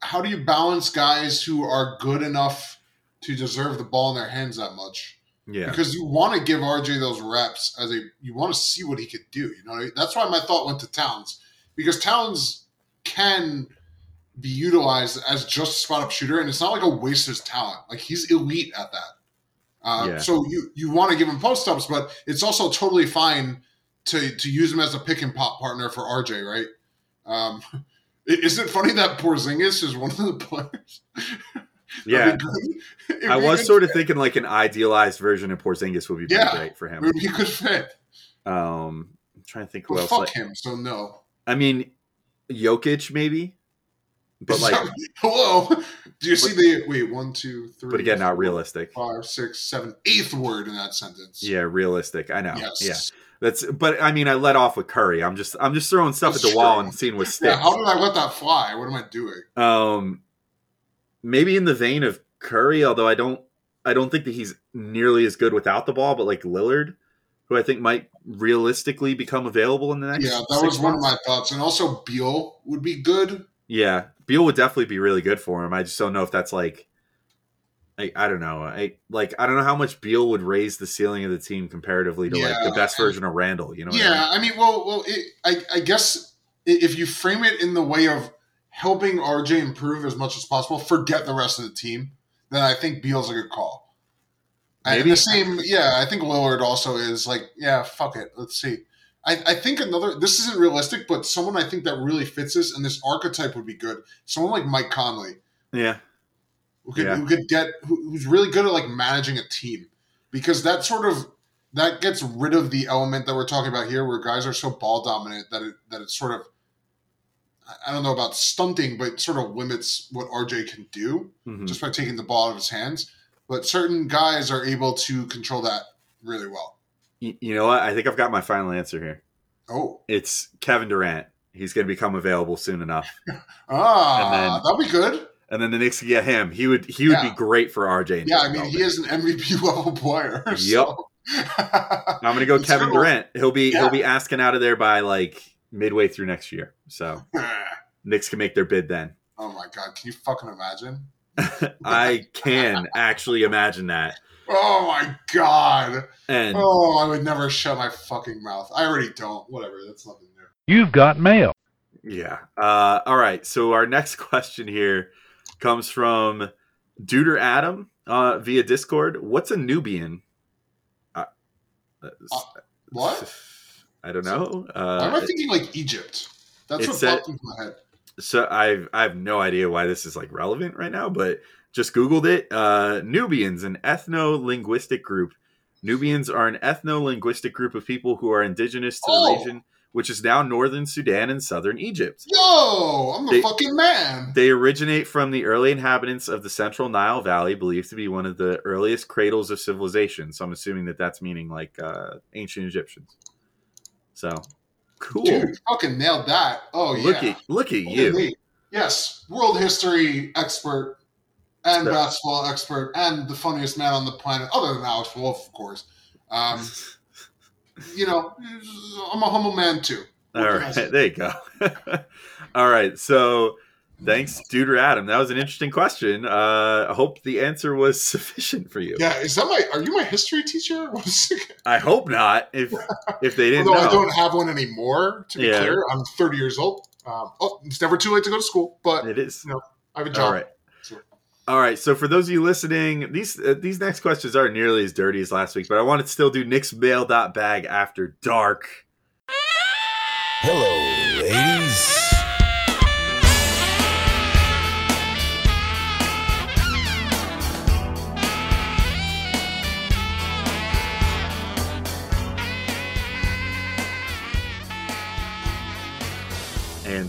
How do you balance guys who are good enough to deserve the ball in their hands that much? Yeah, Because you want to give RJ those reps as a you want to see what he could do. You know, that's why my thought went to Towns because Towns can be utilized as just a spot up shooter, and it's not like a waste of his talent. Like he's elite at that. Uh, Yeah. So you you want to give him post ups, but it's also totally fine to to use him as a pick and pop partner for RJ, right? Um, i- is it funny that Porzingis is one of the players? yeah. That'd be good. If I was could- sort of thinking like an idealized version of Porzingis would be pretty Yeah. great for him. it would be a good fit. Um, I'm trying to think who Well, else. fuck like- him. So no. I mean, Jokic maybe, but like, hello. Do you see the wait one two three? but again, not realistic. Five six seven eighth word in that sentence. Yeah, realistic. I know. Yes. Yeah, that's. But I mean, I let off with Curry. I'm just, I'm just throwing stuff That's at the wall and seeing what sticks. Yeah. How did I let that fly? What am I doing? um, maybe in the vein of Curry, although I don't, I don't think that he's nearly as good without the ball. But like Lillard, who I think might realistically become available in the next. Yeah, that was one of my thoughts. And also Beal would be good. Yeah, Beal would definitely be really good for him. I just don't know if that's like, like I don't know. I like I don't know how much Beal would raise the ceiling of the team comparatively to like the best and- version of Randle. You know? what I mean? yeah, I mean, well, well, it, I, I guess if you frame it in the way of helping RJ improve as much as possible, forget the rest of the team, then I think Beal's a good call. Maybe. the same, yeah, I think Lillard also is like, yeah, fuck it. Let's see. I, I think another, this isn't realistic, but someone I think that really fits this and this archetype would be good. Someone like Mike Conley, Yeah. who could, Yeah. who could get, who, who's really good at like managing a team. Because that sort of, that gets rid of the element that we're talking about here where guys are so ball dominant that it, that it's sort of, I- I don't know about stunting, but sort of limits what RJ can do Mhm. just by taking the ball out of his hands. But certain guys are able to control that really well. Y- You know what? I think I've got my final answer here. Oh, It's Kevin Durant. He's going to become available soon enough, ah, then- that'd be good. and then the Knicks can get him. He would he would Yeah. be great for RJ. Yeah, I mean, he is an MVP level player. so- I'm going to go Kevin. Durant. He'll be Yeah. he'll be asking out of there by like midway through next year. So Knicks can make their bid then. oh my god, can you fucking imagine? I can actually imagine that. Oh my god. And Oh, I would never shut my fucking mouth. I already don't. Whatever. That's nothing new. You've got mail. yeah. Uh, all right. So our next question here comes from Deuter Adam uh, via Discord. What's a Nubian? Uh, Uh, What? I don't know. Why am I Uh, thinking like Egypt? That's what said- popped into my head. So I've I have no idea why this is like relevant right now, but just googled it. Uh, Nubians, an ethno-linguistic group. Nubians are an ethno-linguistic group of people who are indigenous to Oh. the region, which is now northern Sudan and southern Egypt. Yo, I'm a They- fucking man. They originate from the early inhabitants of the central Nile Valley, believed to be one of the earliest cradles of civilization. So I'm assuming that that's meaning like uh, ancient Egyptians. So cool. Dude, fucking nailed that. Oh yeah. Look at look at Look at you. me. Yes, world history expert and So- basketball expert and the funniest man on the planet, other than Alex Wolf, of course. Um, you know, I'm a humble man too. All What can I right, there you go. All right, so thanks, Dude or Adam. That was an interesting question. Uh, I hope the answer was sufficient for you. Yeah, is that my? Are you my history teacher? I hope not. If if they didn't Although I don't have one anymore. To be Yeah. clear, I'm 30 years old. Um, oh, it's never too late to go to school, but it is. No, I have a job. All right. So- All right. So for those of you listening, these uh, these next questions aren't nearly as dirty as last week, but I want to still do Knicks mail bag after dark. Hello,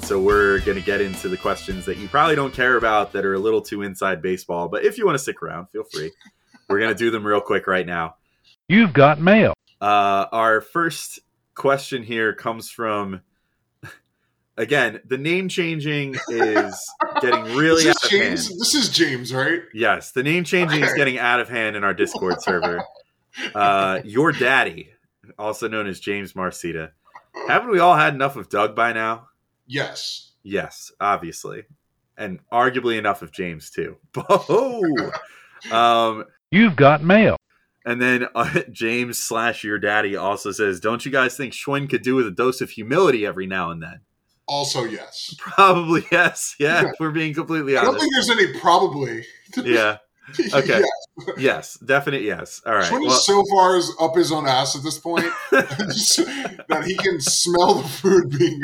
so we're going to get into the questions that you probably don't care about that are a little too inside baseball. But if you want to stick around, feel free. We're going to do them real quick right now. You've got mail. Uh, our first question here comes from, again, the name changing is getting really Is out this of James? hand. This is James, right? Yes, the name changing is getting out of hand in our Discord server. Uh, your daddy, also known as James Marcita. Haven't we all had enough of Doug by now? Yes. Yes, obviously, and arguably enough of James too. Oh, um, You've got mail. and then uh, James slash your daddy also says, "Don't you guys think Schwinn could do with a dose of humility every now and then?" Also, yes. Probably yes. Yeah, if we're being completely honest. I don't think there's any probably. Yeah. Okay. Yeah. Yes. Definite. Yes. All right. Schwinn Well, so far is up his own ass at this point that he can smell the food being,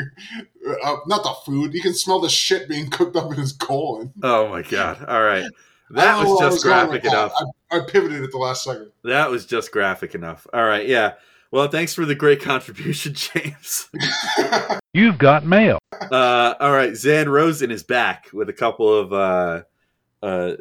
uh, not the food, he can smell the shit being cooked up in his colon. oh my god. All right. That was just going with graphic enough. I, I pivoted at the last second. That was just graphic enough. All right. Yeah. Well, thanks for the great contribution, James. You've got mail. Uh, all right, Zan Rosen is back with a couple of uh, uh,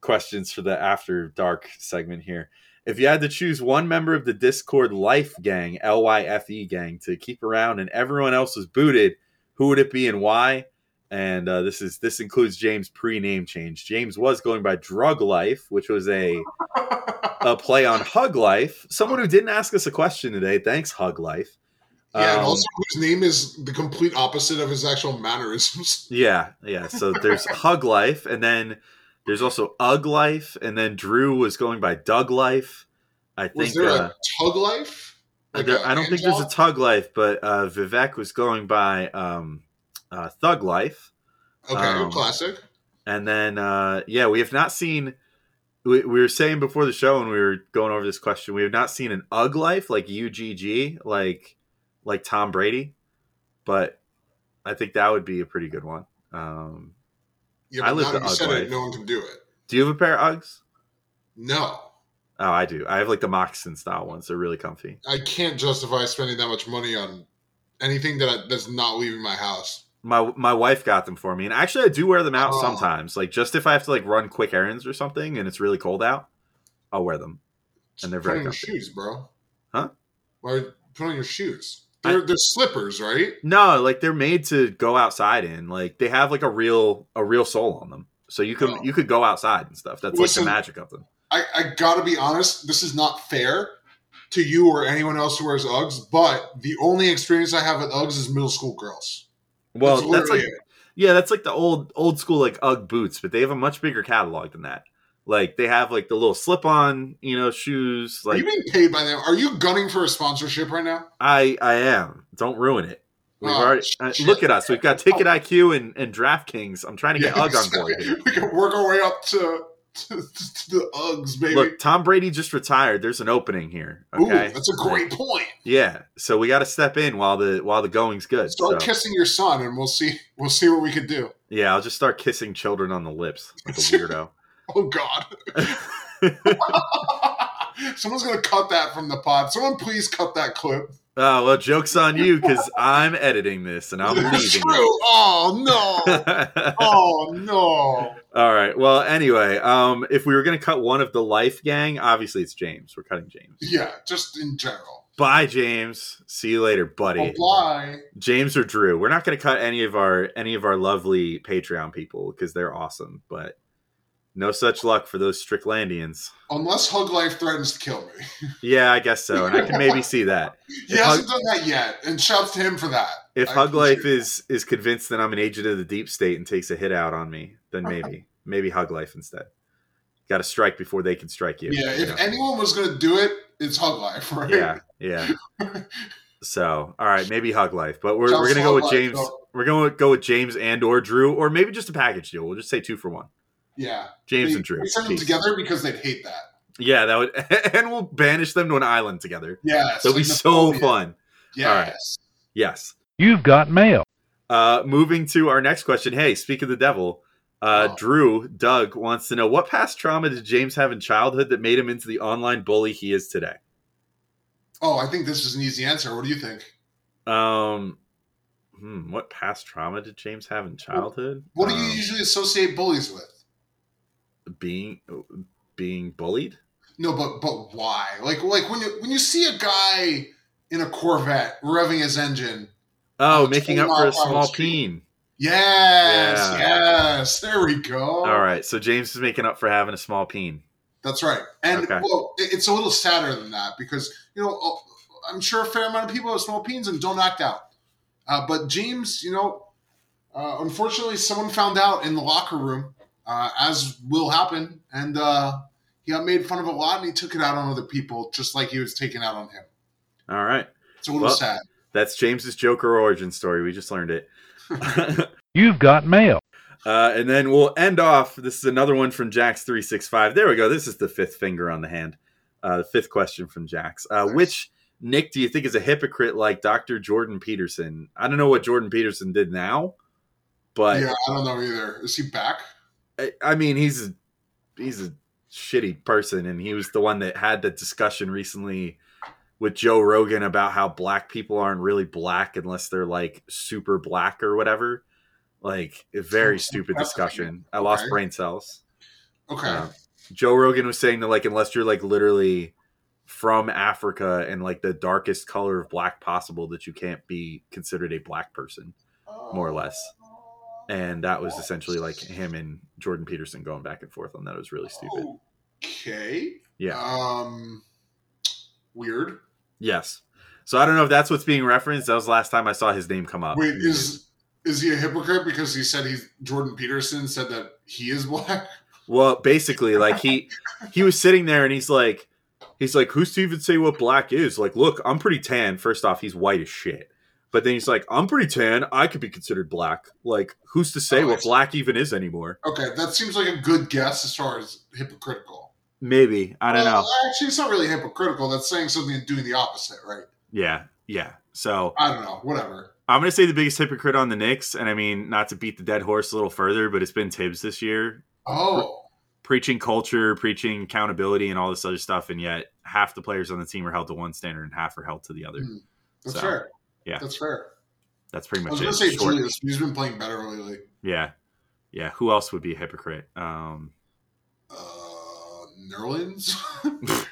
questions for the after dark segment here. If you had to choose one member of the Discord Life Gang, L Y F E Gang, to keep around, and everyone else was booted, who would it be and why? And uh, this is this includes James pre name change. James was going by Drug Life, which was a a play on Hug Life. Someone who didn't ask us a question today. Thanks, Hug Life. Yeah, and Um, also whose name is the complete opposite of his actual mannerisms. Yeah, yeah. So there's Hug Life, and then there's also Ugg Life, and then Drew was going by Doug Life. I Was think there uh, a tug life? Like there- I don't think there's a? Tug Life, but uh, Vivek was going by um, uh, Thug Life. Okay, Um, classic. And then, uh, yeah, we have not seen. We, we were saying before the show when we were going over this question, we have not seen an UG life like UGG, like like Tom Brady, but I think that would be a pretty good one. Um, Yeah, I live the you UGG said life. it, no one can do it. do you have a pair of Uggs? No, Oh, I do. I have like the moccasin style ones. They're really comfy. I can't justify spending that much money on anything that I, that's not leaving my house. My my wife got them for me, and actually I do wear them out Oh. sometimes. Like just if I have to like run quick errands or something, and it's really cold out, I'll wear them. And they're Put very on your comfy. shoes, bro. Huh? Why put on your shoes? They're, they're slippers, right? No, like they're made to go outside in. Like they have like a real a real sole on them, so you could Oh. you could go outside and stuff. That's Listen- like the magic of them. I, I gotta be honest, this is not fair to you or anyone else who wears Uggs, but the only experience I have with Uggs is middle school girls. Well, that's, literally like it. yeah, that's like the old old school like UGG boots, but they have a much bigger catalog than that. Like they have like the little slip on, you know, shoes. Like Are Like you being paid by them? Are you gunning for a sponsorship right now? I I am. Don't ruin it. We've Oh, already uh, look at us. We've got Ticket IQ and, and DraftKings. I'm trying to get Yeah, UGG on board here. We can work our way up to, to, to the Uggs, baby. Look, Tom Brady just retired. There's an opening here. Ooh, Okay, that's a great point. yeah. So we got to step in while the while the going's good. Start So, kissing your son, and we'll see. We'll see what we can do. yeah, I'll just start kissing children on the lips like a weirdo. Oh God! Someone's gonna cut that from the pod. Someone please cut that clip. oh well, jokes on you because I'm editing this and I'm leaving. true. Oh no! Oh no! All right. Well, anyway, um, if we were gonna cut one of the life gang, obviously it's James. We're cutting James. Yeah, just in general. Bye, James. See you later, buddy. Oh, bye. James or Drew. We're not going to cut any of our any of our lovely Patreon people because they're awesome, but no such luck for those Stricklandians. Unless Hug Life threatens to kill me. Yeah, I guess so, and I can maybe see that. He If hasn't done that yet, and shouts to him for that. If I Hug Life appreciate is is convinced that I'm an agent of the deep state and takes a hit out on me, then uh-huh. maybe maybe Hug Life instead. Got to strike before they can strike you. Yeah, you if know? anyone was gonna do it, it's Hug Life, right? yeah, yeah. So, all right, maybe Hug Life, but we're, Shouts we're gonna go Hug with Life, James. so- We're going to go with James and or Drew, or maybe just a package deal. We'll just say two for one. Yeah. James They- and Drew. they send them Peace. together because they'd hate that. Yeah, that would, and we'll banish them to an island together. Yes. That'll be like so fun. Yes. Yes. You've got mail. Uh, moving to our next question. Hey, speak of the devil. Uh, Oh. Drew Doug wants to know what past trauma did James have in childhood that made him into the online bully he is today. Oh, I think this is an easy answer. What do you think? Um, hmm, what past trauma did James have in childhood? What do you Um, usually associate bullies with? Being being bullied? No, but but why? Like like when you when you see a guy in a Corvette revving his engine. Oh, Oh, making up for a mile per hour small peen. Yes, Yeah. yes. There we go. All right, so James is making up for having a small peen. That's right. And Okay. well, it- it's a little sadder than that because you know uh, I'm sure a fair amount of people have small peens and don't act out. Uh, but James, you know, uh, unfortunately, someone found out in the locker room, uh, as will happen, and uh, he got made fun of a lot, and he took it out on other people, just like he was taking out on him. All right, It's a little Well- sad. that's James's Joker origin story. We just learned it. You've got mail. Uh, and then we'll end off. This is another one from Jax three six five. There we go. This is the fifth finger on the hand. Uh, the fifth question from Jax. Uh, Nice. Which Knick do you think is a hypocrite like Dr. Jordan Peterson? I don't know what Jordan Peterson did now, but yeah, I don't know either. Is he back? I, mean he's a, he's a shitty person, and he was the one that had the discussion recently with Joe Rogan about how black people aren't really black unless they're like super black or whatever. Like a very stupid discussion. I lost okay. brain cells. Okay. Uh, Joe Rogan was saying that like unless you're like literally from Africa and like the darkest color of black possible, that you can't be considered a black person, more or less. And that was essentially like him and Jordan Peterson going back and forth on that. It was really stupid. Okay. Yeah. Um. Weird. Yes. So I don't know if that's what's being referenced. That was the last time I saw his name come up. Wait, is is he a hypocrite because he said he's Jordan Peterson said that he is black? Well, basically, like he he was sitting there and he's like, he's like, who's to even say what black is? Like, look, I'm pretty tan. First off, he's white as shit. But then he's like, I'm pretty tan. I could be considered black. Like, who's to say Oh, what black even is anymore? Okay, that seems like a good guess as far as hypocritical. Maybe. I don't Well, know. Actually, it's not really hypocritical. That's saying something and doing the opposite, right? Yeah. Yeah. So I don't know. Whatever. I'm going to say the biggest hypocrite on the Knicks. And I mean, not to beat the dead horse a little further, but it's been Thibs this year. Oh, Preaching culture, preaching accountability, and all this other stuff. And yet, half the players on the team are held to one standard and half are held to the other. Hmm. that's So, fair. Yeah. that's fair. That's pretty much. I was it. gonna say Short- Julius. He's been playing better lately. Yeah. Yeah. Who else would be a hypocrite? Um, Uh, Nerlens.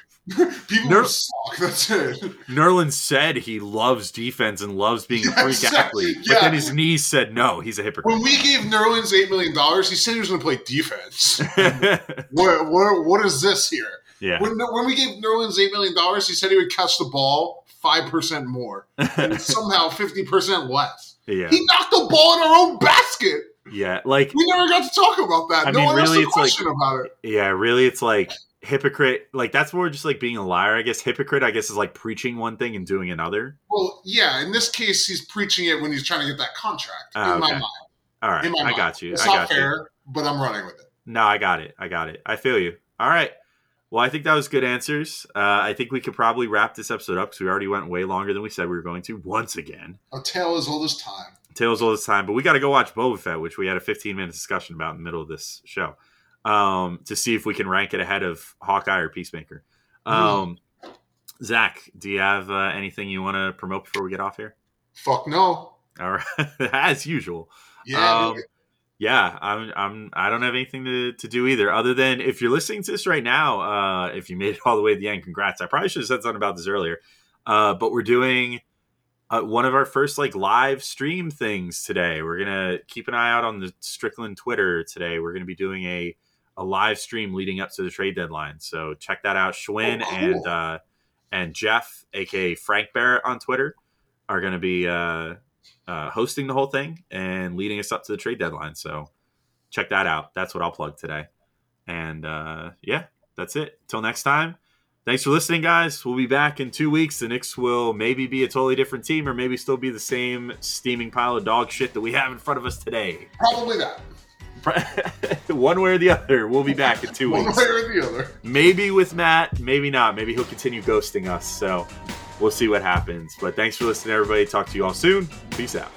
People Ner- suck. That's it. Nerlens said he loves defense and loves being a freak Yes, athlete, but yeah. then his knees said no. He's a hypocrite. When we gave Nerlens eight million dollars, he said he was going to play defense. what, what, what is this here? yeah. When, when we gave Nerlens eight million dollars, he said he would catch the ball five percent more, and somehow fifty percent less. yeah. He knocked the ball in our own basket. Yeah. Like, We never got to talk about that. I no mean, one really, asked it's a like- question about it. yeah, really, it's like hypocrite. Like, that's more just like being a liar, I guess. Hypocrite, I guess, is like preaching one thing and doing another. Well, yeah. In this case, he's preaching it when he's trying to get that contract. Ah, in my mind, All right. in my I mind. got you. It's I not got you. fair, but I'm running with it. No, I got it. I got it. I feel you. All right. Well, I think that was good answers. Uh, I think we could probably wrap this episode up because we already went way longer than we said we were going to once again. A tale as old as time. Tales all this time, but we got to go watch Boba Fett, which we had a 15 minute discussion about in the middle of this show, um, to see if we can rank it ahead of Hawkeye or Peacemaker. Um, Zach, do you have uh, anything you want to promote before we get off here? Fuck no. All right, as usual. Yeah. Um, yeah, I'm. I'm. I don't have anything to, to do either, other than if you're listening to this right now, uh, if you made it all the way to the end, congrats. I probably should have said something about this earlier, uh, but we're doing uh, one of our first like live stream things today. We're gonna keep an eye out on the Strickland Twitter today. We're gonna be doing a a live stream leading up to the trade deadline, so check that out. Schwinn Oh, cool. and uh, and Jeff, aka Frank Barrett, on Twitter, are gonna be. Uh, hosting the whole thing and leading us up to the trade deadline. So check that out. That's what I'll plug today. And uh, yeah, that's it. Till next time. Thanks for listening, guys. We'll be back in two weeks. The Knicks will maybe be a totally different team or maybe still be the same steaming pile of dog shit that we have in front of us today. Probably that. One way or the other, we'll be back in two One weeks. One way or the other. Maybe with Matt, maybe not. Maybe he'll continue ghosting us. So we'll see what happens. But thanks for listening, everybody. Talk to you all soon. Peace out.